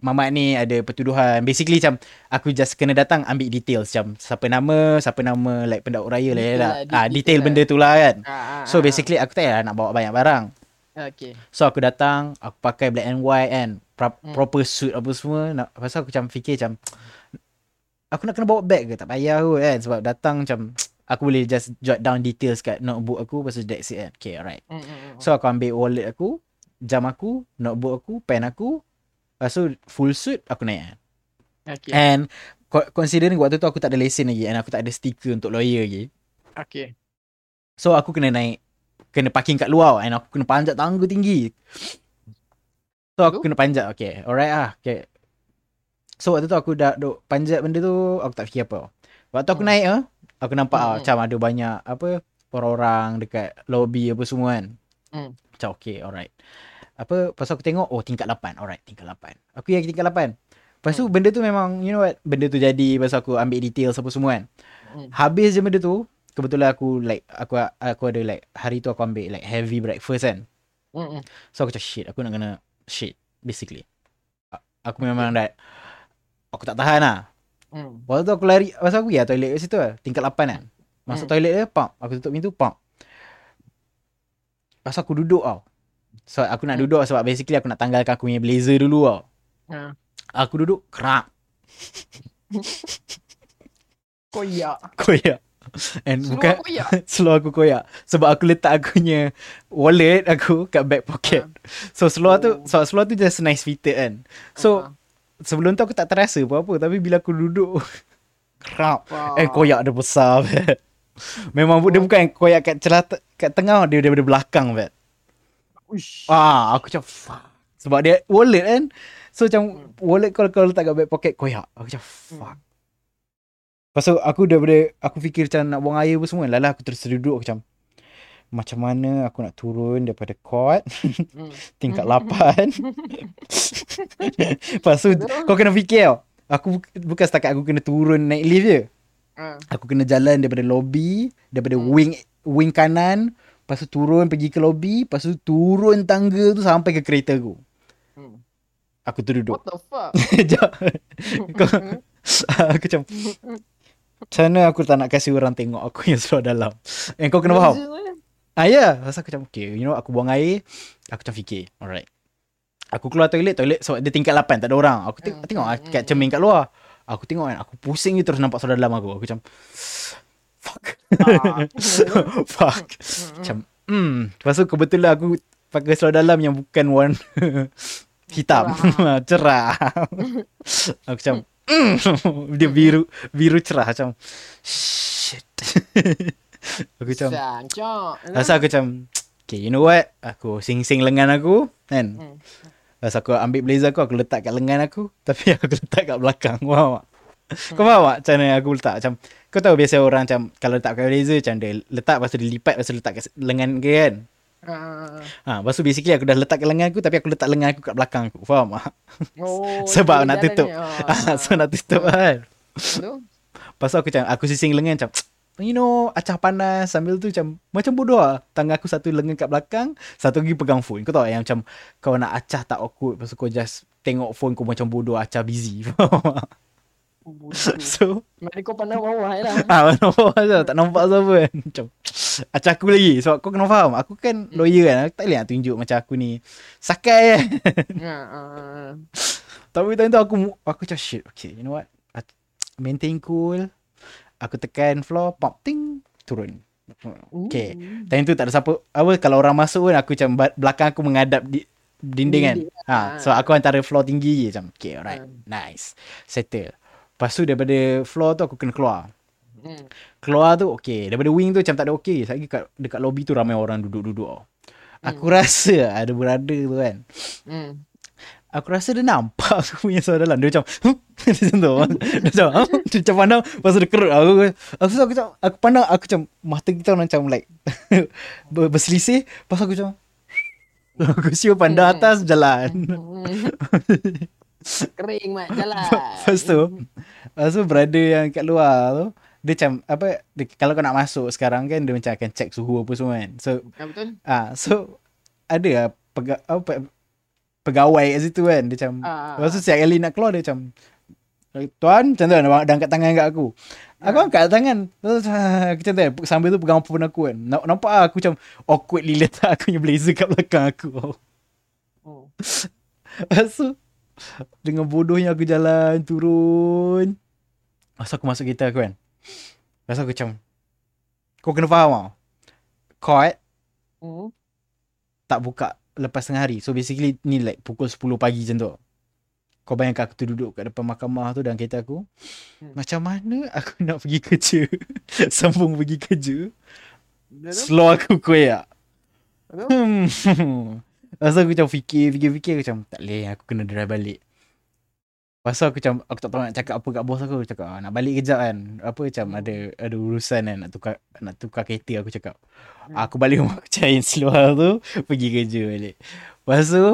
mamat ni ada pertuduhan. Basically macam aku just kena datang ambil details macam siapa nama, siapa nama like pendakwa raya lah. Ah, detail detail lah. benda tu lah kan. Ah, ah, So ah, basically aku tak payah nak bawa banyak barang. Okay. So aku datang, aku pakai black and white kan, pro- Hmm. proper suit apa semua. Nak, pasal aku macam fikir macam aku nak kena bawa bag ke? Tak payah kot kan sebab datang macam aku boleh just jot down details kat notebook aku pasal that's it kan. Okay, alright. Hmm, hmm, hmm. So aku ambil wallet aku, jam aku, notebook aku, pen aku. Lepas tu full suit aku naik. Okay. And co- considering waktu tu aku tak ada lesen lagi and aku tak ada stiker untuk lawyer lagi. Okay. So aku kena naik kena parking kat luar and aku kena panjat tangga tinggi. So aku Lalu? kena panjat. Okay. Alright ah. Okay. So waktu tu aku dah duk panjat benda tu aku tak fikir apa. Waktu aku Hmm. naik ah, aku nampak ah, Hmm. macam ada banyak apa orang-orang dekat lobby apa semua kan. Hmm. Macam okay alright. Apa pasal aku tengok oh tingkat 8. Alright tingkat 8. Aku yang tingkat 8. Lepas tu Hmm. benda tu memang you know what benda tu jadi pasal aku ambil details apa semua kan. Hmm. Habis je benda tu kebetulan aku like aku aku ada like hari tu aku ambil like heavy breakfast kan. Mm-mm. So aku macam shit aku nak kena shit basically. Aku memang dah aku tak tahan lah. Mm. Waktu tu aku lari pasal aku ya toilet kat situ lah. Tingkat 8 kan. Masuk Hmm. toilet dia pump. Aku tutup pintu pump. Pasal aku duduk tau. So aku nak Hmm. duduk sebab basically aku nak tanggalkan aku punya blazer dulu tau. Ha. Aku duduk kerak. Koyak. Koyak. And Seluar bukan koyak. seluar aku koyak sebab aku letak aku punya wallet aku kat back pocket. So seluar tu Oh. so seluar tu just nice fitted kan. So Ah. Sebelum tu aku tak terasa apa-apa tapi bila aku duduk kerap eh koyak dia besar bet. Memang dia Oh. bukan koyak kat celah kat tengah dia daripada belakang bet. Uish. Ah aku macam fuck. Sebab dia wallet kan. So macam Hmm. wallet kalau kau letak kat back pocket koyak. Aku macam fuck. Lepas tu aku daripada aku fikir macam nak buang air apa semua. Lala aku terus duduk aku macam macam mana aku nak turun daripada court Mm. tingkat 8. Lepas tu kau kena fikir tau. Aku bu- bukan setakat aku kena turun naik lift je. Ah. Aku kena jalan daripada lobby, daripada Hmm. wing wing kanan, lepas tu turun pergi ke lobby, lepas tu turun tangga tu sampai ke kereta aku. Mm. Aku tu duduk. What the fuck? Kau, aku macam macam mana aku tak nak kasi orang tengok aku yang seluar dalam. Eh kau kena faham. Ah ya, yeah. Pasal aku macam okay, you know aku buang air, aku macam fikir, alright. Aku keluar toilet, toilet sebab dia tingkat 8, tak ada orang. Aku tengok, Hmm, tengok hmm, ah, kat hmm, cermin kat luar. Aku tengok kan, aku pusing je terus nampak seluar dalam aku. Aku macam fuck. Ah. fuck. Macam hmm, lepas tu kebetulan aku pakai seluar dalam yang bukan warna hitam, cerah. aku macam mm, dia biru biru cerah macam shit. Aku macam cok. Rasa aku macam Okay you know what Aku sing-sing lengan aku Kan Hmm. Rasa aku ambil blazer aku Aku letak kat lengan aku Tapi aku letak kat belakang Faham tak Kau faham tak Macam mana aku letak Macam Kau tahu biasa orang macam Kalau letak kat blazer Macam dia letak Lepas tu dia lipat Lepas tu letak kat lengan ke kan Ah. Ha, lepas tu basically aku dah letak kat lengan aku Tapi aku letak lengan aku kat belakang aku Faham tak Oh, Sebab dia nak tutup. ni. Ah, So nak tutup kan? Lepas tu aku macam Aku sising lengan macam You know Acah panas Sambil tu macam Macam bodoh lah Tangan aku satu lengan kat belakang Satu lagi pegang phone. Kau tahu yang macam Kau nak acah tak awkward tu kau just Tengok phone kau macam bodoh Acah busy? Oh. So Mari kau pandang bawah lah. Ah, nampak macam tak nampak siapa. Kan Macam Acah aku lagi. Sebab kau kena faham Aku kan lawyer kan. Aku tak boleh nak tunjuk macam aku ni Sakai kan. Ah, ah. Tapi time tu aku Aku macam shit Okay you know what? At- Maintain cool Aku tekan floor Pop ting Turun Okay Ooh. Time tu tak ada siapa Apa kalau orang masuk kan Aku macam Belakang aku menghadap di, Dinding kan ha, ah. So aku antara floor tinggi je Macam okay alright Hmm. Nice Settle Lepas tu daripada floor tu Aku kena keluar Hmm. Keluar tu okay Daripada wing tu macam tak ada okay Lagi kat, dekat lobby tu ramai orang duduk-duduk tau. Aku rasa ada brother tu kan Hmm. Aku rasa dia nampak aku punya suara dalam. Dia macam, huh? dia macam tu. Dia macam, huh? dia macam pandang. Lepas dia kerut. Aku, aku, aku, aku, macam, aku pandang, aku macam, mata kita orang macam like, ber- berselisih. Lepas aku macam, aku siul pandang atas, jalan. Hmm. Kering mat jalan. Lepas tu, lepas tu brother yang kat luar tu, dia macam, apa, dia, kalau kau nak masuk sekarang kan, dia macam akan check suhu apa semua kan. So, Ya betul. ah so, ada lah pega, apa, pegawai kat situ kan. Dia macam, Ah. Lepas tu setiap kali nak keluar dia macam Tuan macam tu kan angkat tangan kat aku Aku Ah. angkat tangan Terus ah, aku macam tu kan Sambil tu pegang phone aku kan Namp- Nampak lah aku macam Awkwardly letak aku punya blazer kat belakang aku Oh. Lepas tu Dengan bodohnya aku jalan Turun tu aku masuk kereta aku kan Lepas aku macam Kau kena faham tau Court Hmm. tak buka Lepas tengah hari So basically ni like Pukul 10 pagi macam tu Kau bayangkan aku tu duduk kat depan mahkamah tu dalam kereta aku. Hmm. Macam mana aku nak pergi kerja? Sambung pergi kerja. Slow aku koyak. Hmm. Lepas aku macam fikir, fikir, fikir. Aku macam, tak boleh, aku kena drive balik. Tu aku macam, aku tak tahu nak cakap apa kat bos aku. Aku cakap, ah, nak balik kejap kan. Apa macam Hmm. ada ada urusan kan, nak tukar nak tukar kereta aku cakap. Hmm. Aku balik rumah aku cain seluar tu, pergi kerja balik. Lepas tu,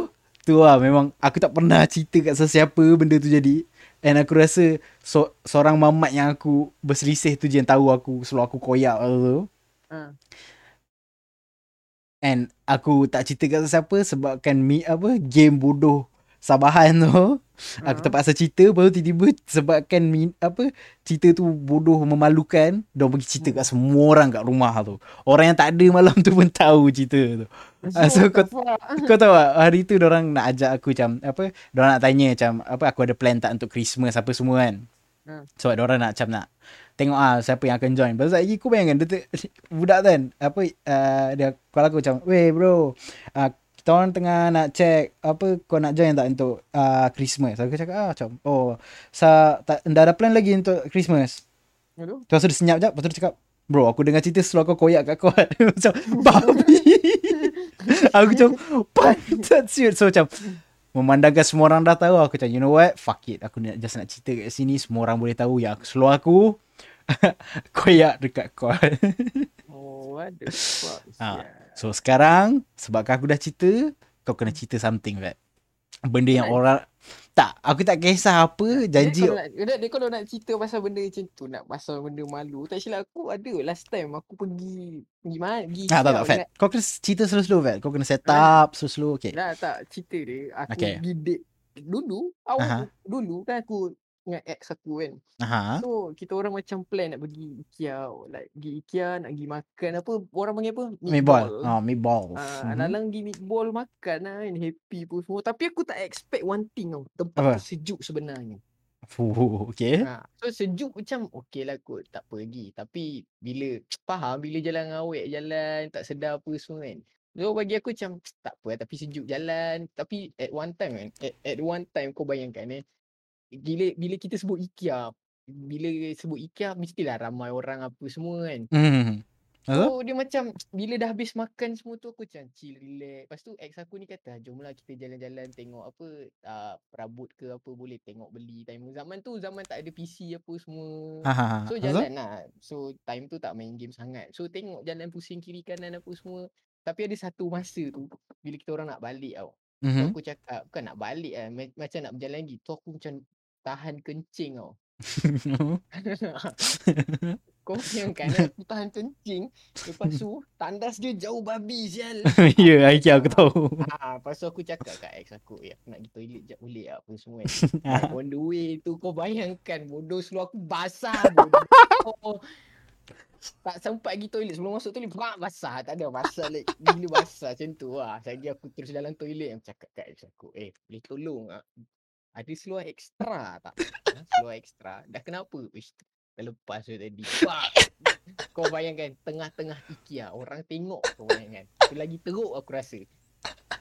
tu lah memang aku tak pernah cerita kat sesiapa benda tu jadi. And aku rasa so, seorang mamat yang aku berselisih tu je yang tahu aku seluar aku koyak tu. Ha. And aku tak cerita kat sesiapa sebabkan mi apa game bodoh Sabahan tu aku Ha. terpaksa cerita baru tiba-tiba sebabkan mi, apa cerita tu bodoh memalukan dia pergi cerita kat semua orang kat rumah tu. Orang yang tak ada malam tu pun tahu cerita tu. Ah, so the kau-? Kau tahu tak hari tu orang nak ajak aku macam apa orang nak tanya macam apa aku ada plan tak untuk Christmas apa semua kan. Hmm. So orang nak macam nak tengok ah siapa yang akan join. Pasal lagi aku bayangkan dia budak kan apa uh, dia kalau aku macam weh bro uh, kita orang tengah nak check apa kau nak join tak untuk uh, Christmas. Aku cakap ah macam oh sa tak dah ada plan lagi untuk Christmas. Tu dia senyap jap Lepas tu dia cakap Bro aku dengar cerita seluar kau koyak kat kau. Macam Babi. Aku macam Pantat siut. So macam Memandangkan semua orang dah tahu Aku macam you know what? Fuck it. Aku nak just nak cerita kat sini. Semua orang boleh tahu Yang seluar aku Koyak dekat kau what the fuck? Sia. So sekarang Sebabkan aku dah cerita Kau kena cerita something Vat Benda yang Kan? orang Tak Aku tak kisah apa Janji Dia kalau, nak, dia, kalau nak cerita pasal benda macam tu, nak pasal benda malu, tak silap aku ada last time aku pergi pergi mana? Pergi Ah, tak tak Fat ingat? Kau kena cerita slow-slow Vat Kau kena set Ah. up Slow-slow Okay Dah tak cerita dia, aku Okay. pergi date dulu, awal dulu kan aku dengan ex aku kan. Aha. So kita orang macam plan nak pergi IKEA, like pergi IKEA nak pergi makan apa orang panggil apa? Meatball. Oh, meatballs. Ah, Mhm. Lalang pergi meatball makan lah kan Happy pun semua Tapi aku tak expect one thing tau Tempat Apa? tu sejuk sebenarnya Fuh, okay. ha, So sejuk macam Okay lah kot Tak apa lagi Tapi bila Faham bila jalan awet Jalan tak sedar apa semua kan So bagi aku macam Tak apa lah, Tapi sejuk jalan Tapi at one time kan At, at one time kau bayangkan eh Bila, bila kita sebut IKEA Bila sebut IKEA Mestilah ramai orang apa semua kan Hmm. Lepas tu? So dia macam bila dah habis makan semua tu aku macam chill relax. Lepas tu ex aku ni kata jomlah kita jalan-jalan tengok apa uh, perabot ke apa boleh tengok beli time zaman tu zaman tak ada PC apa semua. Ha, ha, ha. So Lepas tu? jalan lah. So time tu tak main game sangat. So tengok jalan pusing kiri kanan apa semua. Tapi ada satu masa tu bila kita orang nak balik tau. So Mhm. aku cakap bukan nak balik lah ma- macam nak berjalan lagi. Tu aku macam tahan kencing tau. Kau bayangkan eh, aku tahan kencing Lepas tu tandas dia jauh babi sial Ya, okay, aku tahu. Ah, lepas tu aku cakap kat ex aku Ya aku nak pergi toilet jap boleh apa semua kan On the way tu kau bayangkan bodoh seluar aku basah bodoh tak sempat pergi toilet sebelum masuk toilet brak basah tak ada basah like, gila basah macam tu lah lagi aku terus dalam toilet aku cakap kat ex aku eh boleh tolong tak ada seluar ekstra tak? Ha, seluar ekstra. Dah kenapa? Ish, dah lepas tu tadi kau bayangkan tengah-tengah IKEA orang tengok kau bayangkan. Tu lagi teruk aku rasa.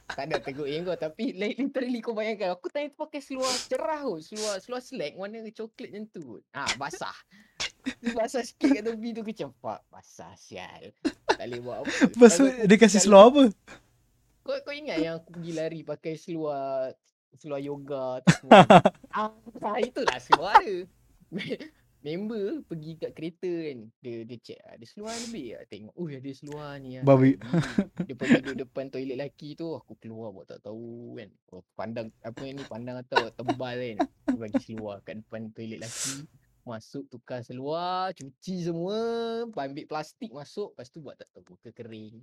Tak ada teruk yang kau tapi like, literally kau bayangkan. Aku tadi tu pakai seluar cerah kot. Seluar seluar slack. Warna coklat macam tu ah basah. Dia basah sikit kat tepi tu. Macam fuck basah sial. Tak boleh buat apa. Lepas tu, aku- dia kasih kalau- seluar apa? kau kau ingat yang aku pergi lari pakai seluar seluar yoga tu semua? ah, itulah seluar dia. Me- Member pergi kat kereta kan. Dia dia check ada seluar lebih tak tengok. Oh ada seluar ni. ah, Babi. lagi." Dia pergi duduk depan toilet lelaki tu aku keluar buat tak tahu kan. Oh, pandang apa ni pandang atau tebal kan. Dia bagi seluar kat depan toilet lelaki. Masuk tukar seluar, cuci semua, ambil plastik masuk, lepas tu buat tak tahu ke kering.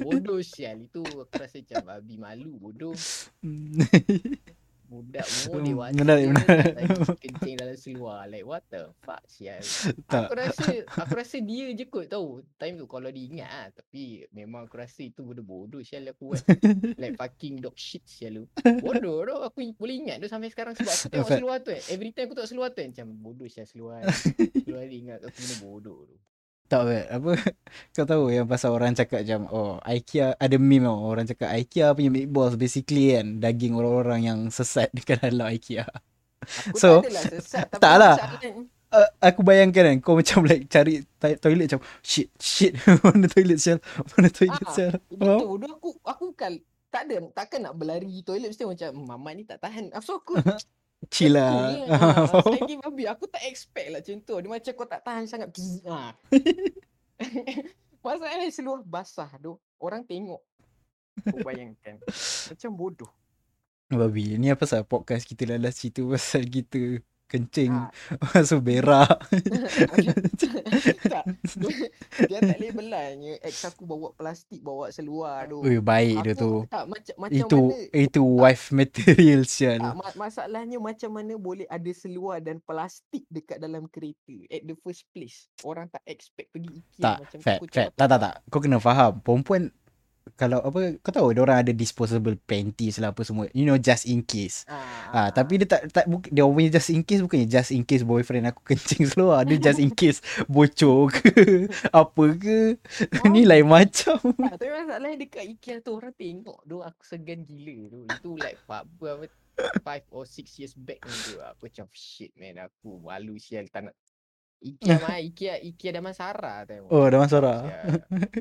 Bodoh sial itu aku rasa macam babi malu bodoh. Budak umur dewasa menarik, lagi kencing dalam seluar. Like what the fuck sial. tak. Aku rasa aku rasa dia je kot tahu time tu kalau dia ingat ah tapi memang aku rasa itu benda bodoh sial aku buat. like fucking dog shit sial lu. Bodoh tu aku boleh ingat tu sampai sekarang sebab aku tengok seluar tu eh. Every time aku tengok seluar tu eh, macam bodoh sial seluar. Seluar ni ingat aku benda bodoh tu. Tak bet. Apa kau tahu yang pasal orang cakap macam oh IKEA ada meme tau. Orang cakap IKEA punya meatballs basically kan daging orang-orang yang sesat dekat dalam IKEA. Aku So, tak adalah sesat tapi tak lah. Uh, aku bayangkan kan kau macam like cari to- toilet macam shit shit mana toilet sel mana toilet Ah, sel. Betul. Dulu aku aku kan tak ada takkan nak berlari toilet mesti macam "Hmm, mama ni tak tahan. Ah, So aku Chill lah. Ah, Saya lagi babi aku tak expect lah macam tu. Dia macam kau tak tahan sangat. Bzz, ah. Masalahnya seluar basah tu. Orang tengok. Kau bayangkan. Macam bodoh. Babi, ni apa pasal podcast kita lalas cerita pasal kita kencing Ah. masuk berak. tak. Dia, dia tak boleh belanya. Ex aku bawa plastik, bawa seluar tu. Ui, baik dia Aku tu. tak macam macam Itu mana itu wife material sial. Tak, ma- masalahnya macam mana boleh ada seluar dan plastik dekat dalam kereta at the first place. Orang tak expect pergi IKEA Tak, macam fat, fat. Tak, tak, tak. Kau kena faham. Perempuan kalau apa kau tahu dia orang ada disposable panties lah apa semua. You know just in case. Ah, tapi dia tak tak dia punya just in case bukannya just in case boyfriend aku kencing seluar. Dia just in case bocor ke apa ke. Ni lain macam. Tak, tapi masalahnya dekat IKEA tu orang tengok tu aku segan gila tu. Itu like apa apa five or six years back ni tu. Aku macam shit man aku malu sial tak nak IKEA mah IKEA IKEA Damansara tengok. Oh, masalah. Sial.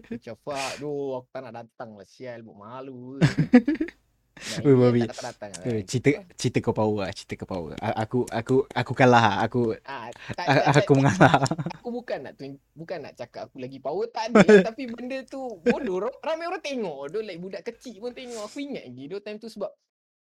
Macam fuck tu aku tak nak datang lah sial buat malu. Nah, babi. tak datang-datang lah. Eh, cerita cerita kau power lah, cerita kau power. Aku aku aku kalah lah. Aku Ah, tak, tak, aku mengalah. aku bukan nak tu bukan nak cakap aku lagi power tak ada tapi benda tu bodoh Ram- ramai orang tengok tu like budak kecil pun tengok aku ingat lagi tu time tu sebab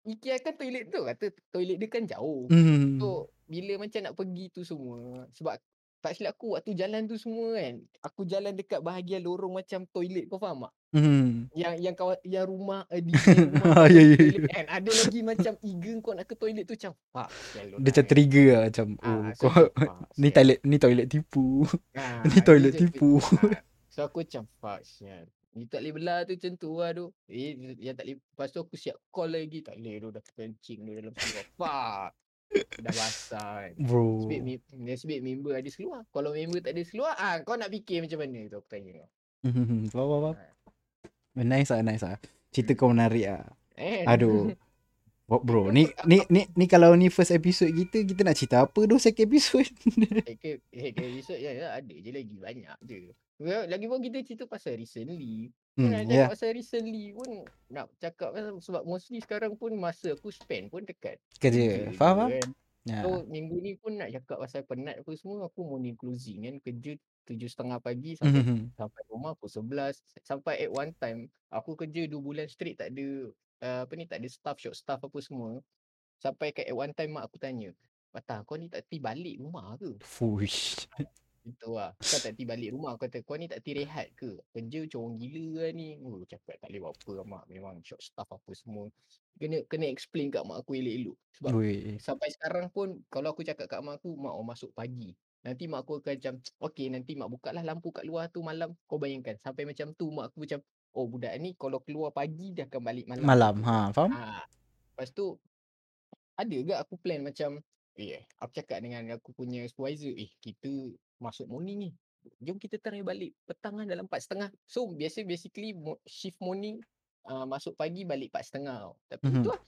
IKEA kan toilet tu kata toilet dia kan jauh Hmm. so bila macam nak pergi tu semua sebab tak silap aku waktu jalan tu semua kan aku jalan dekat bahagian lorong macam toilet kau faham tak Hmm. yang yang kawan yang rumah uh, design rumah Ah, ada ya, ya, toilet kan ada lagi macam eager kau nak ke toilet tu macam fuck sial Dia macam ni." trigger lah macam Ah, oh so kau macam, "Fuck, ni sial." toilet ni toilet tipu. Ah, Ni toilet tipu. Ah, So aku macam fuck sial. Ni tak boleh belah tu macam tu lah tu. Eh yang tak boleh. Lepas tu aku siap call lagi. Tak boleh tu dah kencing tu dalam seluar. Fuck. Dah basah kan. Bro. Sebab, mem- nasib member ada seluar. Kalau member tak ada seluar, ah kau nak fikir macam mana tu aku tanya kau. Hmm. Faham faham. faham. Nice lah, nice lah. Cerita kau menarik lah. Eh, Aduh. Bro, bro, ni ni ni ni kalau ni first episode kita kita nak cerita apa tu second episode? Ke episode ya, ya, ada je lagi banyak je. Well, lagi pun kita cerita pasal recently. Nak hmm, cakap ya. pasal recently pun nak cakap pasal sebab mostly sekarang pun masa aku spend pun dekat Kerja. je Faham faham? kan. Ya. So minggu ni pun nak cakap pasal penat apa semua aku morning closing kan kerja tujuh setengah pagi sampai Mhm. sampai rumah pukul sebelas sampai at one time aku kerja dua bulan straight tak ada uh, apa ni tak ada staff short staff apa semua sampai kat at one time mak aku tanya Patah kau ni tak ti balik rumah ke? Fush. Itu lah. Kau tak ti balik rumah. Kau kata kau ni tak ti rehat ke? Kerja macam orang gila lah ni. Oh, cakap tak boleh buat apa lah, mak. Memang short staff apa semua. Kena kena explain kat mak aku elok-elok. Sebab Weh. sampai sekarang pun kalau aku cakap kat mak aku, mak oh masuk pagi. Nanti mak aku akan macam, okay nanti mak buka lah lampu kat luar tu malam. Kau bayangkan sampai macam tu mak aku macam, oh budak ni kalau keluar pagi dia akan balik malam. Malam. Ha, faham? Ah, lepas tu ada ke aku plan macam eh aku cakap dengan aku punya supervisor eh kita masuk morning ni. Jom kita try balik petang lah dalam 4.30. So biasa basically shift morning uh, masuk pagi balik 4.30 tau. Tapi Mhm. tu lah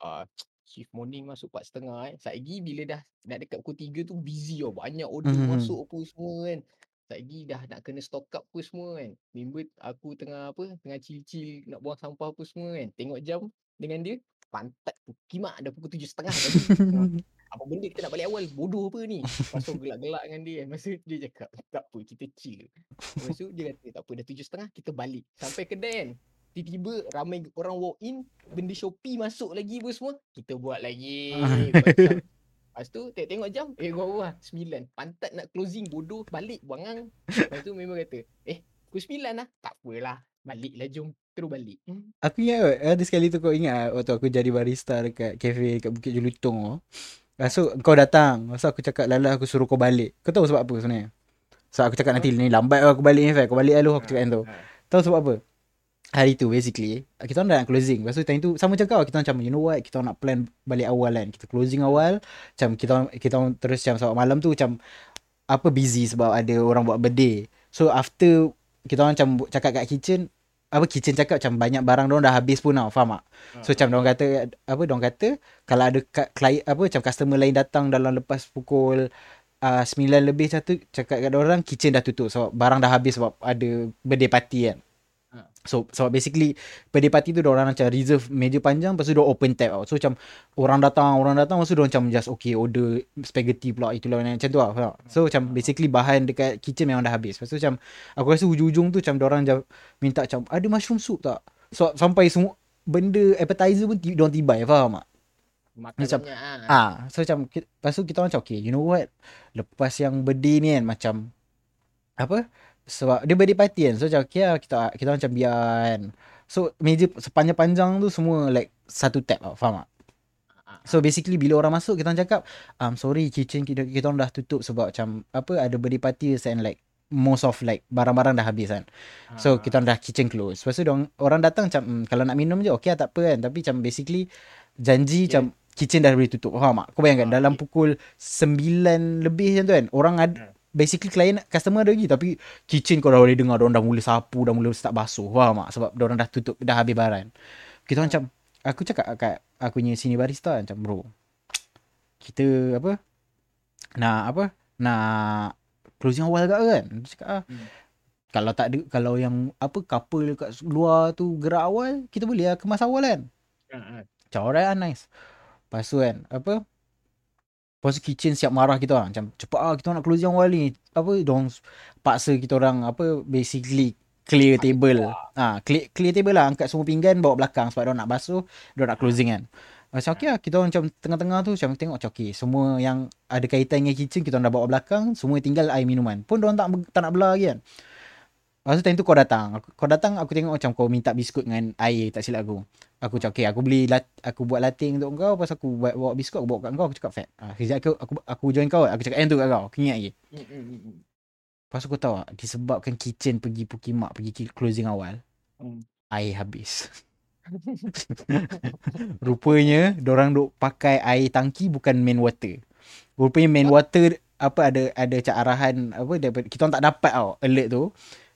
uh, shift morning masuk 4.30 eh. Saigi bila dah nak dekat pukul 3 tu busy tau. Banyak order Mhm. masuk apa semua kan. Saigi dah nak kena stock up apa semua kan. Member aku tengah apa, tengah chill-chill nak buang sampah apa semua kan. Tengok jam dengan dia, pantat tu kimak dah pukul 7.30 tadi. Tengah, apa benda kita nak balik awal? Bodoh apa ni? Lepas tu gelak-gelak dengan dia kan. Masa dia cakap, tak apa, kita chill. Lepas tu dia kata, tak apa, dah 7.30 kita balik. Sampai kedai kan. Tiba-tiba ramai orang walk in, benda Shopee masuk lagi apa semua. Kita buat lagi. Lepas tu tengok, tengok jam, eh gua lah, 9. Pantat nak closing, bodoh, balik, bangang. Lepas tu memang kata, eh, pukul 9 lah. Tak apalah, baliklah jom. Terus balik. Hmm. Aku ingat kot, ada sekali tu kau ingat waktu aku jadi barista dekat kafe kat Bukit Jelutong tu. Lepas tu kau datang. Lepas tu aku cakap lala aku suruh kau balik. Kau tahu sebab apa sebenarnya? Sebab aku cakap nanti ni lambat lah aku balik ni Fai. Kau balik lah lu aku cakap macam tu. Ha. Tahu sebab apa? Hari tu basically kita orang dah nak closing. Lepas tu time tu sama macam kau kita orang macam you know what kita orang nak plan balik awal kan. Kita closing awal macam kita orang, kita orang terus macam sebab malam tu macam apa busy sebab ada orang buat birthday. So after kita orang macam cakap kat kitchen apa kitchen cakap macam banyak barang dia dah habis pun tau faham tak so macam dia kata apa dia kata kalau ada klien apa macam customer lain datang dalam lepas pukul uh, 9 lebih satu cakap kat orang kitchen dah tutup sebab barang dah habis sebab ada birthday party kan Ha. So sebab basically birthday party tu orang macam reserve meja panjang lepas tu dia open tab tau. So macam orang datang orang datang lepas tu dia macam just okay order spaghetti pula itulah macam tu lah. So macam basically bahan dekat kitchen memang dah habis. Lepas tu macam aku rasa hujung-hujung tu macam orang minta macam ada mushroom soup tak? So sampai semua benda appetizer pun diorang tibai faham tak? Makan Macam- banyak ah. So macam lepas tu kita orang macam okay, you know what? Lepas yang birthday ni kan macam apa? Sebab dia birthday party kan. So macam okay lah, kita kita orang macam biar kan. So meja sepanjang-panjang tu semua like satu tab tau, faham tak? So basically bila orang masuk kita orang cakap um sorry kitchen kita kita orang dah tutup sebab macam apa ada birthday party and like most of like barang-barang dah habis kan. So Ah. kita orang dah kitchen close. Lepas tu dorang, orang datang macam mm, kalau nak minum je okey lah tak apa kan. Tapi macam basically janji Yeah. macam kitchen dah boleh tutup. Faham tak? Kau bayangkan Ah, dalam okay. pukul 9 lebih macam tu kan. Orang ada Hmm. Basically klien customer ada lagi tapi kitchen kau dah boleh dengar orang dah mula sapu dah mula start basuh. Faham tak? Sebab orang dah tutup dah habis barang. Kita orang macam aku cakap kat aku punya sini barista macam bro. Kita apa? Nak apa? Nak closing awal kat kan? Dia cakap ah. Hmm. Kalau tak ada kalau yang apa couple kat luar tu gerak awal, kita boleh lah kemas awal kan. Ah, ah. Macam alright lah nice. Lepas tu kan apa? Lepas tu kitchen siap marah kita orang. Macam cepat ah kita nak closing awal ni. Apa dong paksa kita orang apa basically clear table. Ah clear, clear table lah angkat semua pinggan bawa belakang sebab dia nak basuh, dia nak closing kan. Macam okey lah kita orang macam tengah-tengah tu macam tengok macam okey semua yang ada kaitan dengan kitchen kita orang dah bawa belakang, semua tinggal air minuman. Pun dia orang tak tak nak belah lagi kan. Lepas tu time tu kau datang. Aku, kau datang aku tengok macam kau minta biskut dengan air tak silap aku. Aku cakap okay aku beli lat, aku buat latte untuk kau lepas aku buat bawa biskut aku bawa kat kau aku cakap fat. Ah kejap aku aku aku join kau aku cakap yang tu kat kau. Aku ingat lagi. Lepas tu kau tahu tak disebabkan kitchen pergi Pukimak pergi closing awal Hmm. air habis. Rupanya orang duk pakai air tangki bukan main water. Rupanya main water apa ada ada arahan apa daripada kita orang tak dapat tau alert tu.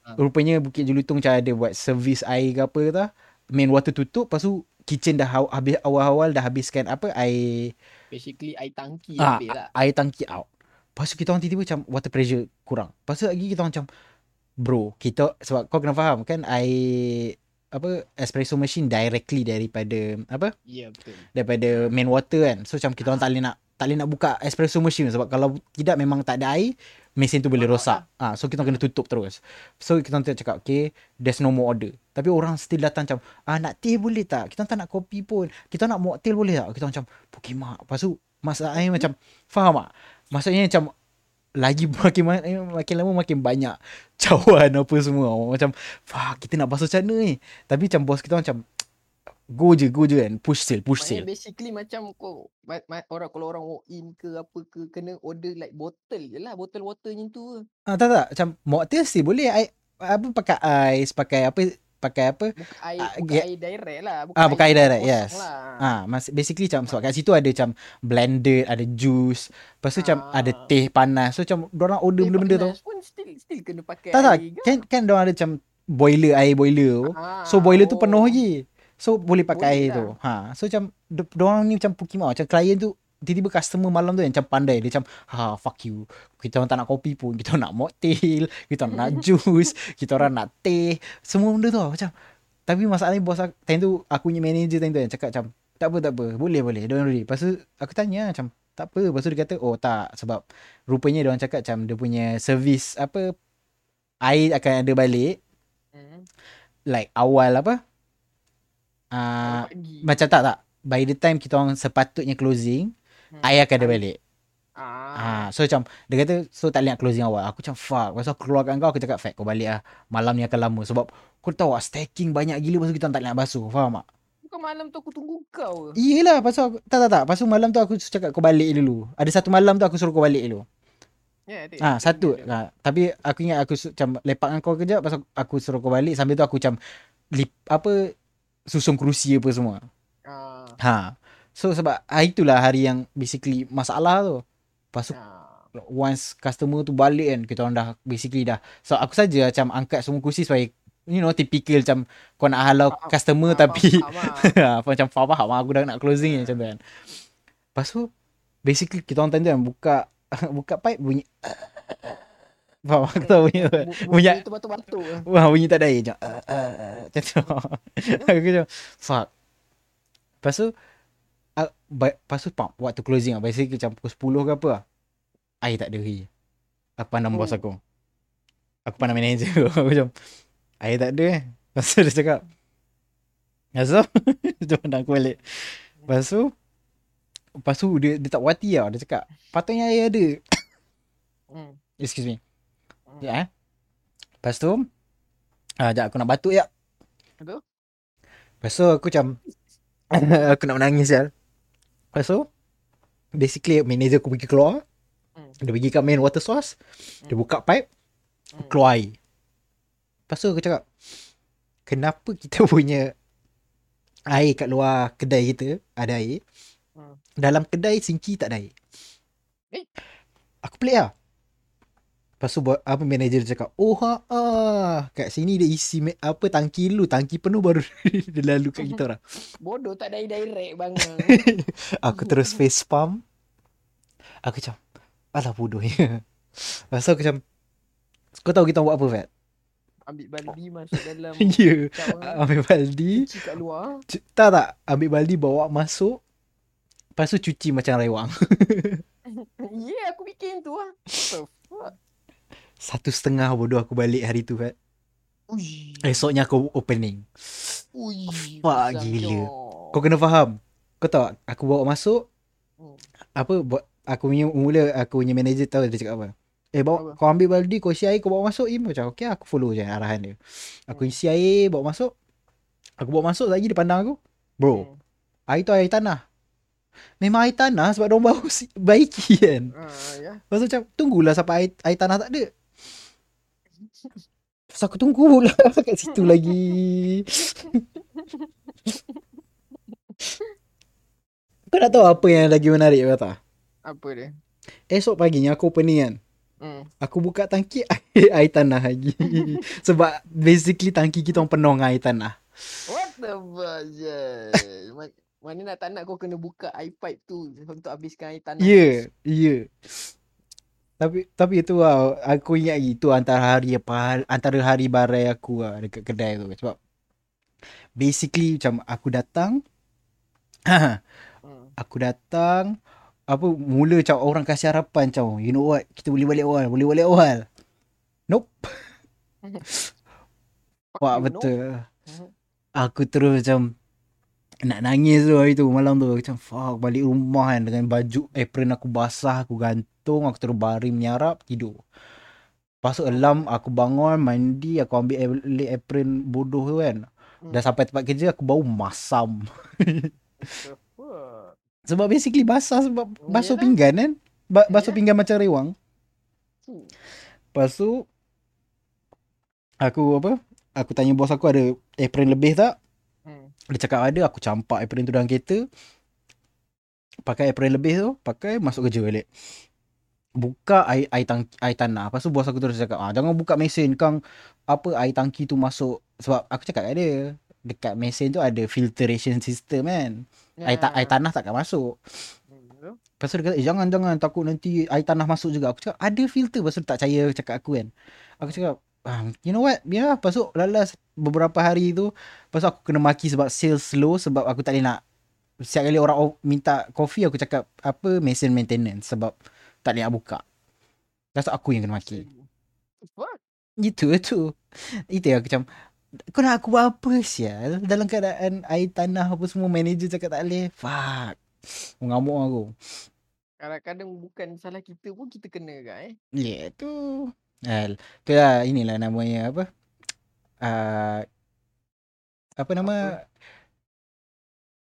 Ha. Rupanya Bukit Jelutong macam ada buat servis air ke apa tau. Main water tutup lepas tu kitchen dah habis awal-awal dah habiskan apa air Basically air tangki ah, habis lah. air tangki out. Lepas tu kita orang tiba-tiba macam water pressure kurang. Lepas tu lagi kita orang macam bro, kita sebab kau kena faham kan air apa espresso machine directly daripada apa Ya betul. daripada main water kan. So macam kita orang tak boleh nak tak boleh nak buka espresso machine sebab kalau tidak memang tak ada air mesin tu boleh rosak. Ah so kita kena tutup terus. So kita tengok cakap okay there's no more order. Tapi orang still datang macam ah nak teh boleh tak? Kita tak nak kopi pun. Kita nak mocktail boleh tak? Kita macam pukimak. Lepas tu masalahnya macam faham tak? Maksudnya macam lagi makin makin lama makin banyak cawan apa semua. Macam fuck kita nak basuh macam mana ni? Tapi macam bos kita macam go je go je kan push sale push Maknanya sale. basically macam kau ma- ma- orang kalau orang walk in ke apa ke kena order like bottle je lah. Bottle water macam tu. Ah tak tak macam mocktail still boleh I, apa pakai ais pakai apa pakai apa Bukan air, Ah, bukan ya. air direct lah. Bukan Ah, bukan air direct, kosong yes. Lah. ah mas basically macam sebab kat situ ada macam blended ada juice lepas tu macam ada Ah. teh panas so macam orang order benda-benda tu pun still still kena pakai tak tak air ke? kan kan orang ada macam boiler air boiler tu Ah, so boiler tu oh. penuh lagi so boleh pakai Boleh air lah. tu ha. So macam orang ni macam pukimau macam klien tu tiba-tiba customer malam tu yang macam pandai. Dia macam ha fuck you. Kita orang tak nak kopi pun. Kita orang nak mocktail. Kita orang nak juice. Kita orang nak teh. Semua benda tu macam tapi masalahnya bos aku, time tu aku punya manager time tu yang cakap macam tak apa tak apa. Boleh boleh. Don't worry. Lepas tu aku tanya macam tak apa. Lepas tu dia kata oh tak. Sebab rupanya dia orang cakap macam dia punya servis apa air akan ada balik. Hmm. like awal apa uh, Kalau pagi. macam tak tak by the time kita orang sepatutnya closing Hmm. air akan ada balik Ah. Ah, so macam dia kata so tak boleh nak closing awal. Aku macam fuck. Pasal aku keluarkan kau aku cakap fat kau balik lah. Malam ni akan lama sebab kau tahu tak stacking banyak gila pasal kita tak boleh nak basuh. Faham tak? Bukan malam tu aku tunggu kau ke? Iyalah pasal aku, tak tak tak. Pasal malam tu aku cakap kau balik dulu. Ada satu malam tu aku suruh kau balik dulu. Ya, ada. Ah, satu. Ada. Ha, tapi aku ingat aku su- macam lepak dengan kau kejap pasal aku suruh kau balik sambil tu aku macam lip, apa susun kerusi apa semua. Ah. Ha. So sebab hari itulah hari yang basically masalah tu. Lepas tu Ah. once customer tu balik kan kita orang dah basically dah so aku saja macam angkat semua kursi supaya you know typical macam kau nak halau Faham. customer Ah, tapi faham, faham, apa macam faham faham aku dah nak closing ni macam tu kan lepas tu basically kita orang tu kan buka buka pipe bunyi faham aku tahu bunyi tu Bu- bu- bunyi tu batuk-batuk lah. Wah bunyi tak ada air Macam uh, uh, uh, Macam tu. Aku macam Fuck. Lepas tu uh, Lepas tu pump Waktu closing lah. Basically macam pukul 10 ke apa lah. Air tak ada lagi. Aku pandang bos Oh. aku. Aku pandang manager aku. Aku macam Air tak ada eh. Lepas tu dia cakap Lepas tu? Dia pandang aku balik. Lepas tu Lepas tu dia, dia tak wati tau. Dia cakap Patutnya air ada. Hmm. Excuse me Ya eh Lepas tu ah, Sekejap aku nak batuk ya Betul? Lepas tu aku macam Aku nak menangis ya Lepas tu Basically manager aku pergi keluar Hmm. Dia pergi kat main water source Dia Hmm. buka pipe Hmm. Keluar air Lepas tu aku cakap Kenapa kita punya Air kat luar kedai kita Ada air Hmm. Dalam kedai sinki tak ada air Eh? Aku pelik lah Lepas tu buat apa manager cakap, "Oh ha ah, kat sini dia isi apa tangki lu, tangki penuh baru dia lalu kat kita orang." Bodoh tak ada direct bang. Aku terus face palm. Aku macam, alah bodohnya. Lepas tu aku macam, kau tahu kita buat apa, Fat? Ambil baldi masuk dalam Ya. cawan. Ambil baldi. Cuci kat luar. Cu- tak tak. Ambil baldi bawa masuk. Lepas tu cuci macam rewang. Ya, yeah, aku bikin tu lah. What the fuck? Satu setengah bodoh aku balik hari tu, Fat. Ui. Esoknya aku opening. Ui. Fuck, gila. nyok. Kau kena faham. Kau tahu aku bawa masuk. Hmm. Apa, buat aku punya, mula aku punya manager tahu dia cakap apa. Eh, bawa, Apa? kau ambil baldi, kau isi air, kau bawa masuk. Im. Macam, okay, aku follow je arahan dia. Aku Hmm. isi air, bawa masuk. Aku bawa masuk lagi, dia pandang aku. Bro, Hmm. air tu air tanah. Memang air tanah sebab diorang baru si- baiki kan. Ah, ya. Lepas tu macam, tunggulah sampai air, air tanah tak ada. Lepas aku tunggu pula kat situ lagi. Kau nak tahu apa yang lagi menarik kau tak? Apa dia? Esok paginya aku opening kan. Hmm. Aku buka tangki air, air tanah lagi. Sebab basically tangki kita orang penuh dengan air tanah. What the fuck, Mana nak tak nak kau kena buka air pipe tu untuk habiskan air tanah. Ya, yeah, ya. Yeah. Tapi tapi itu lah aku ingat lagi tu antara hari apa antara hari barai aku lah dekat kedai tu. Sebab basically macam aku datang Hmm. aku datang apa mula macam orang kasih harapan macam you know what kita boleh balik awal boleh balik awal. Nope. Wah betul. Mhm. aku terus macam nak nangis tu hari tu malam tu macam fuck balik rumah kan dengan baju apron aku basah aku gantung aku terus baring menyarap tidur Lepas tu alarm aku bangun mandi aku ambil apron bodoh tu kan Hmm. dah sampai tempat kerja aku bau masam sebab basically basah sebab basuh Yalah. pinggan kan ba- basuh Yalah. pinggan macam rewang Hmm. Lepas tu aku apa aku tanya bos aku ada apron lebih tak. Dia cakap ada Aku campak apron tu dalam kereta. Pakai apron lebih tu Pakai masuk kerja balik. Buka air, air, tang, air tanah. Lepas tu bos aku terus cakap ah, Jangan buka mesin Kang. Apa air tangki tu masuk? Sebab aku cakap kat dia Dekat mesin tu ada filtration system kan? Air, ta- air tanah takkan masuk? Lepas tu dia kata eh, Jangan jangan. Takut nanti air tanah masuk juga. Aku cakap ada filter. Lepas tu tak percaya cakap aku kan? Aku cakap ah, You know what? Ya lepas tu lalas Beberapa hari tu Lepas tu aku kena maki sebab sales slow Sebab aku tak boleh nak Setiap kali orang minta kopi Aku cakap Apa mesin maintenance? Sebab tak boleh nak buka. Lepas tu aku yang kena maki. Fuck? Itu itu Itu yang aku macam Kau nak aku buat apa sial? Dalam keadaan air tanah apa semua Manager cakap tak boleh. Fuck. Mengamuk aku. Kadang-kadang bukan salah kita pun kita kena kan eh. Ya yeah, tu Al, tu lah inilah namanya apa uh, Apa nama Dia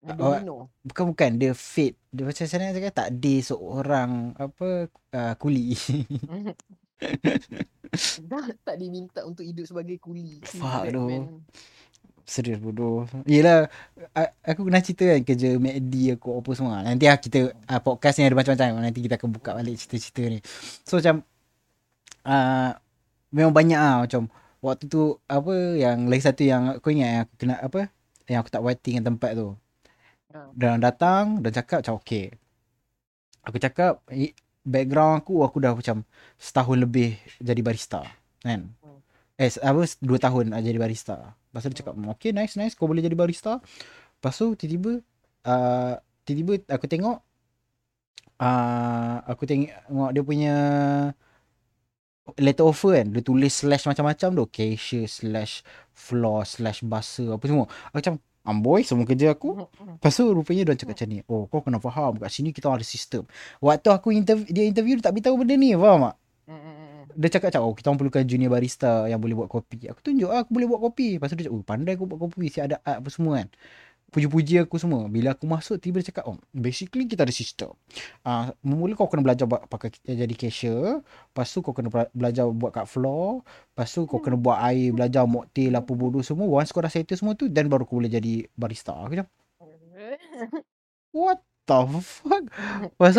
Oh, domino. Bukan-bukan Dia fate Dia macam sana cakap tak Dia seorang Apa uh, Kuli Dah tak diminta untuk hidup sebagai kuli. Fuck. Batman. Serius bodoh. Yelah, aku pernah cerita kan kerja MACD aku apa semua. Nanti lah kita uh, podcast ni ada macam-macam. Nanti kita akan buka balik cerita-cerita ni. So macam uh, memang banyak ah macam waktu tu apa yang lagi satu yang kau ingat yang aku kena apa yang aku tak waiting dengan tempat tu. Ha. Dan datang dan cakap macam okay. Aku cakap background aku aku dah macam setahun lebih jadi barista kan. Hmm. Eh apa dua tahun nak jadi barista. Lepas tu dia cakap okay nice nice kau boleh jadi barista. Lepas tu tiba-tiba uh, tiba-tiba aku tengok uh, aku tengok dia punya letter offer kan? Dia tulis slash macam-macam tu. Cashier slash floor slash buzzer apa semua. Aku macam amboi semua kerja aku. Lepas tu rupanya dia cakap macam ni oh kau kena faham. Kat sini kita ada sistem. Waktu aku interview dia interview dia tak beritahu benda ni faham tak? Dia cakap macam oh kita orang perlukan junior barista yang boleh buat kopi. Aku tunjuk ah, aku boleh buat kopi. Lepas tu dia cakap oh pandai aku buat kopi si ada art apa semua kan puji-puji aku semua. Bila aku masuk tiba dia cakap oh basically kita ada sistem ah uh, mula kau kena belajar buat pakai jadi cashier. Lepas tu kau kena bela- belajar buat kat floor. Lepas tu kau kena buat air belajar mocktail apa bodoh semua. Once kau dah settle semua tu then baru kau boleh jadi barista. Aku macam what the fuck?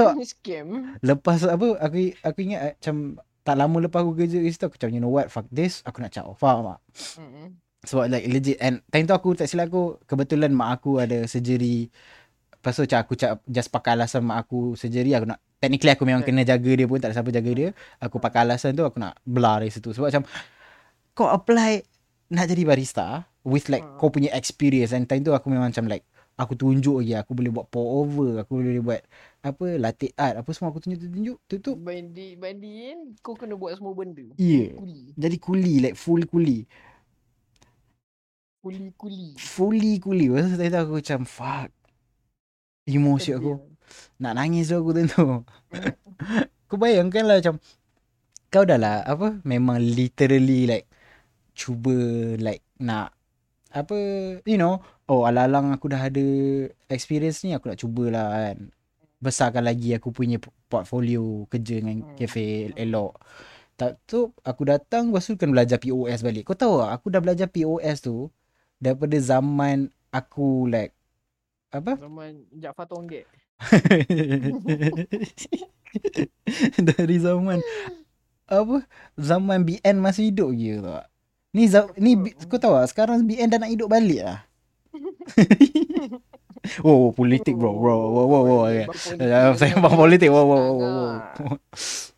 Tu Scam. lepas apa aku aku ingat eh, macam tak lama lepas aku kerja kat situ aku macam you know what? Fuck this. Aku nak caw faham tak? Mm-mm. Sebab like legit and time tu aku tak silap aku kebetulan mak aku ada surgery. Lepas tu macam aku cak, just pakai alasan mak aku surgery aku nak technically aku memang kena jaga dia pun tak ada siapa jaga dia. Aku pakai alasan tu aku nak belah dari situ. Sebab macam kau apply nak jadi barista with like Hmm. kau punya experience. And time tu aku memang macam like aku tunjuk lagi aku boleh buat pour over aku boleh buat apa latte art apa semua aku tunjuk-tunjuk tu tu Bandi bandin kau kena buat semua benda. yeah Kuli. jadi kuli like full kuli Kuli kuli. fully kuli Lepas tu tadi tu aku macam fuck. Emosi aku. nak nangis tu aku tentu kau bayangkan lah macam kau dah lah apa memang literally like cuba like nak apa you know oh alang-alang aku dah ada experience ni aku nak cubalah kan. Besarkan lagi aku punya portfolio kerja dengan Hmm. cafe elok. Tak tu aku datang lepas tu kena belajar POS balik. Kau tahu tak aku dah belajar POS tu daripada zaman aku like apa? Zaman Jaafar Tonggek. dari zaman apa? Zaman BN masih hidup je tak? Ni za- ni kau tahu tak? Sekarang BN dah nak hidup balik lah oh politik bro. Bro wow wow wow. Ya, saya faham politik. Wow wow wow, wow.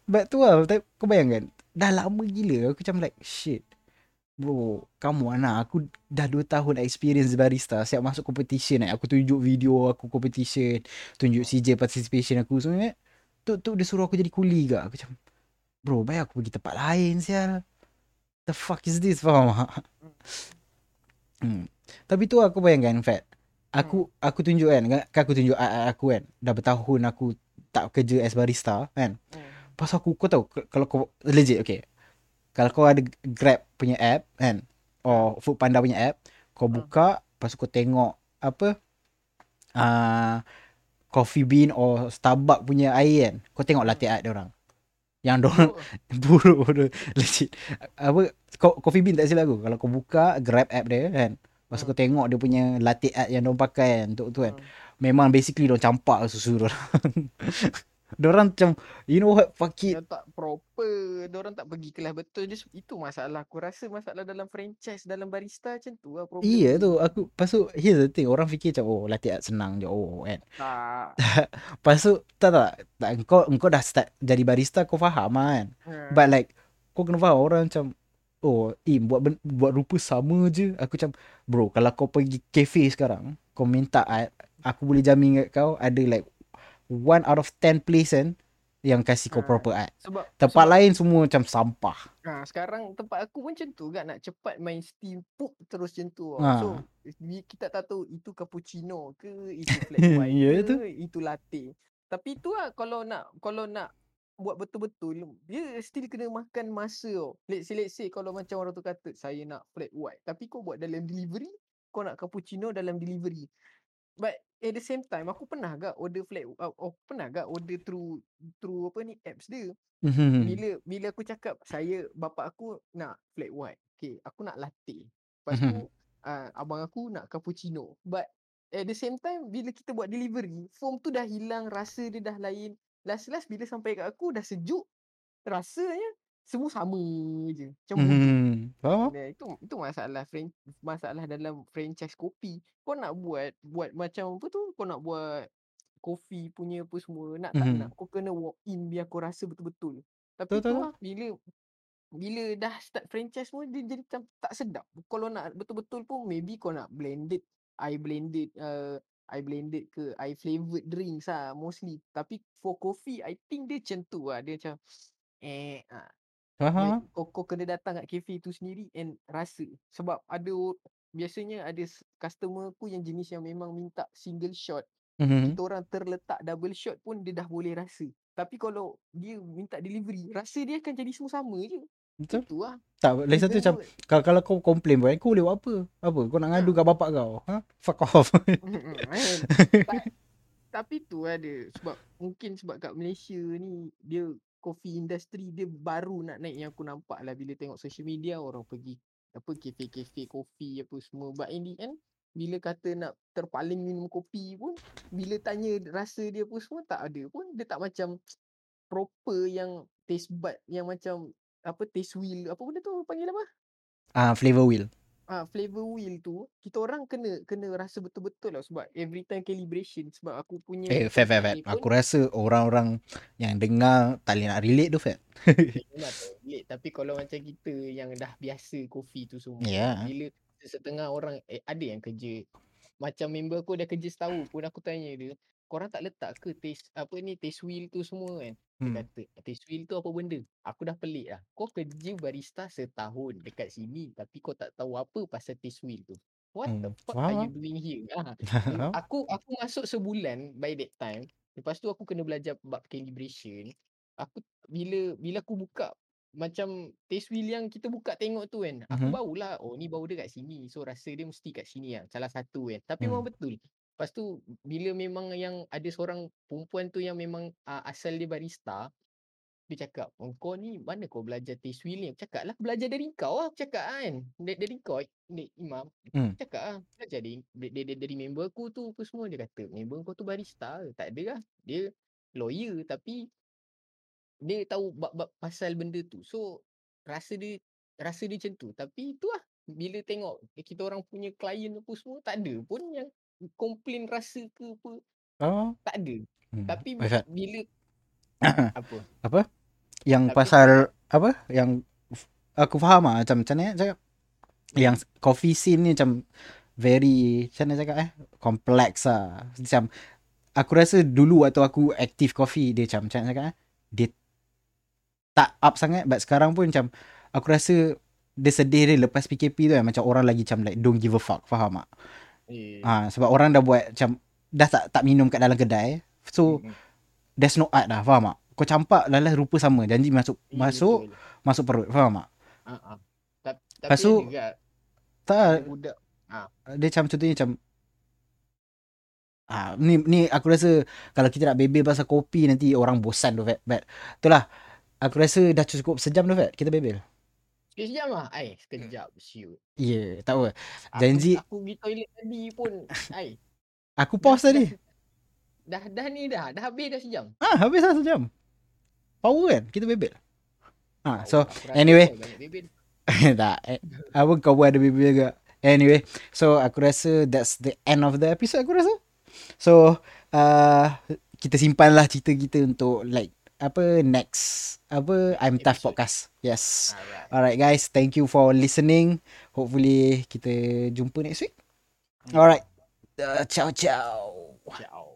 But tu lah kau bayangkan dah lama gila. Aku macam like shit Bro, kamu anak aku dah 2 tahun experience barista siap masuk competition eh. Aku tunjuk video aku competition, tunjuk CJ participation aku semua eh. Tu tu dia suruh aku jadi kuli ke. Aku macam bro, baik aku pergi tempat lain sial. The fuck is this faham tak? Hmm. Tapi tu aku bayangkan Fat. Aku aku tunjuk kan, kan aku tunjuk art- aku kan. Dah bertahun aku tak kerja as barista kan. Hmm. Pas aku kau tahu kalau kau legit okay. Kalau kau ada Grab punya app kan or Food Panda punya app, kau Hmm. buka, lepas tu kau tengok apa uh, coffee bean or Starbucks punya air kan. Kau tengok latte art dia orang. Yang dia orang buruk legit. Apa co- coffee bean tak silap aku. Kalau kau buka Grab app dia kan. Lepas kau tengok dia punya latte art yang dia orang pakai kan untuk tu kan. Hmm. Memang basically dia orang campak susu dia orang. dia orang macam you know what fuck it tak proper. Dia orang tak pergi kelas betul. Dia, itu masalah. Aku rasa masalah dalam franchise, dalam barista macam tu lah problem. Iya tu aku Lepas tu Here's the thing Orang fikir macam Oh latte art senang je Oh kan Tak. Lepas tu Tak tak, tak Engkau, engkau dah start Jadi barista Kau faham lah kan Hmm. But like Kau kena faham Orang macam Oh Im buat, ben- buat rupa sama je Aku macam Bro kalau kau pergi cafe sekarang Kau minta art Aku boleh jamin kat kau Ada like One out of ten place kan Yang kasih kau Ah. proper art Sebab Tempat sebab, lain semua macam sampah Ha, sekarang tempat aku pun macam tu kan nak cepat main steam pup terus macam tu. Ha. Ha. So kita tak tahu itu cappuccino ke, itu flat white Ya, ke, tu. itu latte. Tapi tu lah kalau nak kalau nak buat betul-betul dia still kena makan masa tau. Let's say, let's say kalau macam orang tu kata saya nak flat white tapi kau buat dalam delivery kau nak cappuccino dalam delivery. But at the same time aku pernah gak order flat uh, oh, pernah gak order through through apa ni apps dia. Mhm. Bila bila aku cakap saya bapak aku nak flat white. Okay, aku nak latte. Lepas tu Mhm. uh, abang aku nak cappuccino. But at the same time bila kita buat delivery, foam tu dah hilang, rasa dia dah lain. Last-last bila sampai kat aku dah sejuk, rasanya semua sama je. Macam. Hmm. Faham? Nah, itu itu masalah fran masalah dalam franchise kopi. Kau nak buat buat macam apa tu? Kau nak buat kopi punya apa semua, nak tak Mhm. nak kau kena walk in biar kau rasa betul-betul. Tapi tu lah bila bila dah start franchise semua dia jadi macam tak sedap. Kalau nak betul-betul pun maybe kau nak blended, I blended uh, I blended ke I flavoured drinks lah mostly. Tapi for coffee I think dia macam tu lah. Dia macam eh ah, Like, kau, kau kena datang kat kafe tu sendiri and rasa. Sebab ada o- biasanya ada s- customer aku yang jenis yang memang minta single shot. Mhm. Kita orang terletak double shot pun dia dah boleh rasa. Tapi kalau dia minta delivery, rasa dia akan jadi semua sama je. Betul? Itu lah. Tak, lagi satu macam kalau, kalau kau komplain pun kau boleh buat apa? Apa? Kau nak ngadu Ha. kat bapak kau? Ha? Fuck off. Kan? Ta- Tapi tu ada sebab mungkin sebab kat Malaysia ni dia coffee industry dia baru nak naik yang aku nampak lah. Bila tengok social media orang pergi apa kafe-kafe kopi apa semua. But in the end bila kata nak terpaling minum kopi pun bila tanya rasa dia apa semua tak ada pun. Dia tak macam proper yang taste bud yang macam apa taste wheel apa benda tu panggil apa? Ah, flavor wheel. Ah flavor wheel tu kita orang kena kena rasa betul-betul lah sebab every time calibration sebab aku punya Eh, fair, fair, fair. Aku rasa orang-orang yang dengar tak boleh nak relate tu, Fat. eh, relate tapi kalau macam kita yang dah biasa kopi tu semua Ya. bila setengah orang eh, ada yang kerja macam member aku dah kerja setahun pun aku tanya dia korang tak letak ke taste apa ni taste wheel tu semua kan? Dia Hmm. kata taste wheel tu apa benda? Aku dah pelik lah. Kau kerja barista setahun dekat sini tapi kau tak tahu apa pasal taste wheel tu. What the Hmm. fuck are you doing here? Faham? aku aku masuk sebulan by that time. Lepas tu aku kena belajar bab calibration. Aku bila bila aku buka macam taste wheel yang kita buka tengok tu kan aku Mhm. barulah oh ni bau dia kat sini so rasa dia mesti kat sini lah. Salah satu kan. Tapi memang Hmm. betul lepas tu bila memang yang ada seorang perempuan tu yang memang uh, asal dia barista dia cakap oh, kau ni mana kau belajar taste wheel ni aku cakap lah belajar dari kau lah aku cakap kan? Dari, dari kau ni Imam. Hmm. cakap ah belajar dari, dari, dari, dari member aku tu apa semua. Dia kata member kau tu barista ke?" tak ada lah. Dia lawyer tapi dia tahu bab-bab pasal benda tu. So rasa dia rasa dia macam tu. Tapi itulah bila tengok eh, kita orang punya klien apa semua tak ada pun yang komplain rasa ke apa Oh. tak ada Hmm. tapi Fat. bila apa apa? Yang Tapi pasal apa? Yang aku faham ah macam macam mana cakap. Yang coffee scene ni macam very macam mana cakap eh? Complex ah. Macam aku rasa dulu waktu aku active coffee dia macam macam mana cakap eh? Dia tak up sangat but sekarang pun macam aku rasa dia sedih dia lepas PKP tu kan macam orang lagi macam like don't give a fuck faham tak? Eh, Ha, sebab orang dah buat macam dah tak tak minum kat dalam kedai. So mm, mm. there's no art dah, faham tak? Kau campak lalas rupa sama, janji masuk Eh, masuk betul. masuk perut, faham tak? Ah, ah. Ta- Tapi Lepas tu, ada juga Tak, ada budak dia macam contohnya macam Ah, ni ni aku rasa kalau kita nak bebel pasal kopi nanti orang bosan tu Fat. But itulah aku rasa dah cukup sejam tu Fat. Kita bebel. Sekejap lah Ai sekejap shoot Ya, yeah, tak apa. Janji aku pergi toilet tadi pun Ai aku dah, pause tadi. dah, dah dah ni dah dah habis dah sejam Ah, habis dah sejam. Power kan? Kita bebel. Ah, so Tahu, aku rasa anyway. tak. Eh, apa kau pun ada bebel juga. Anyway, so aku rasa that's the end of the episode aku rasa. So, uh, kita simpanlah cerita kita untuk like apa next apa I'm Tough Episode. podcast. Yes. Alright Alright guys, thank you for listening. Hopefully kita jumpa next week. Alright. Uh, ciao ciao. Ciao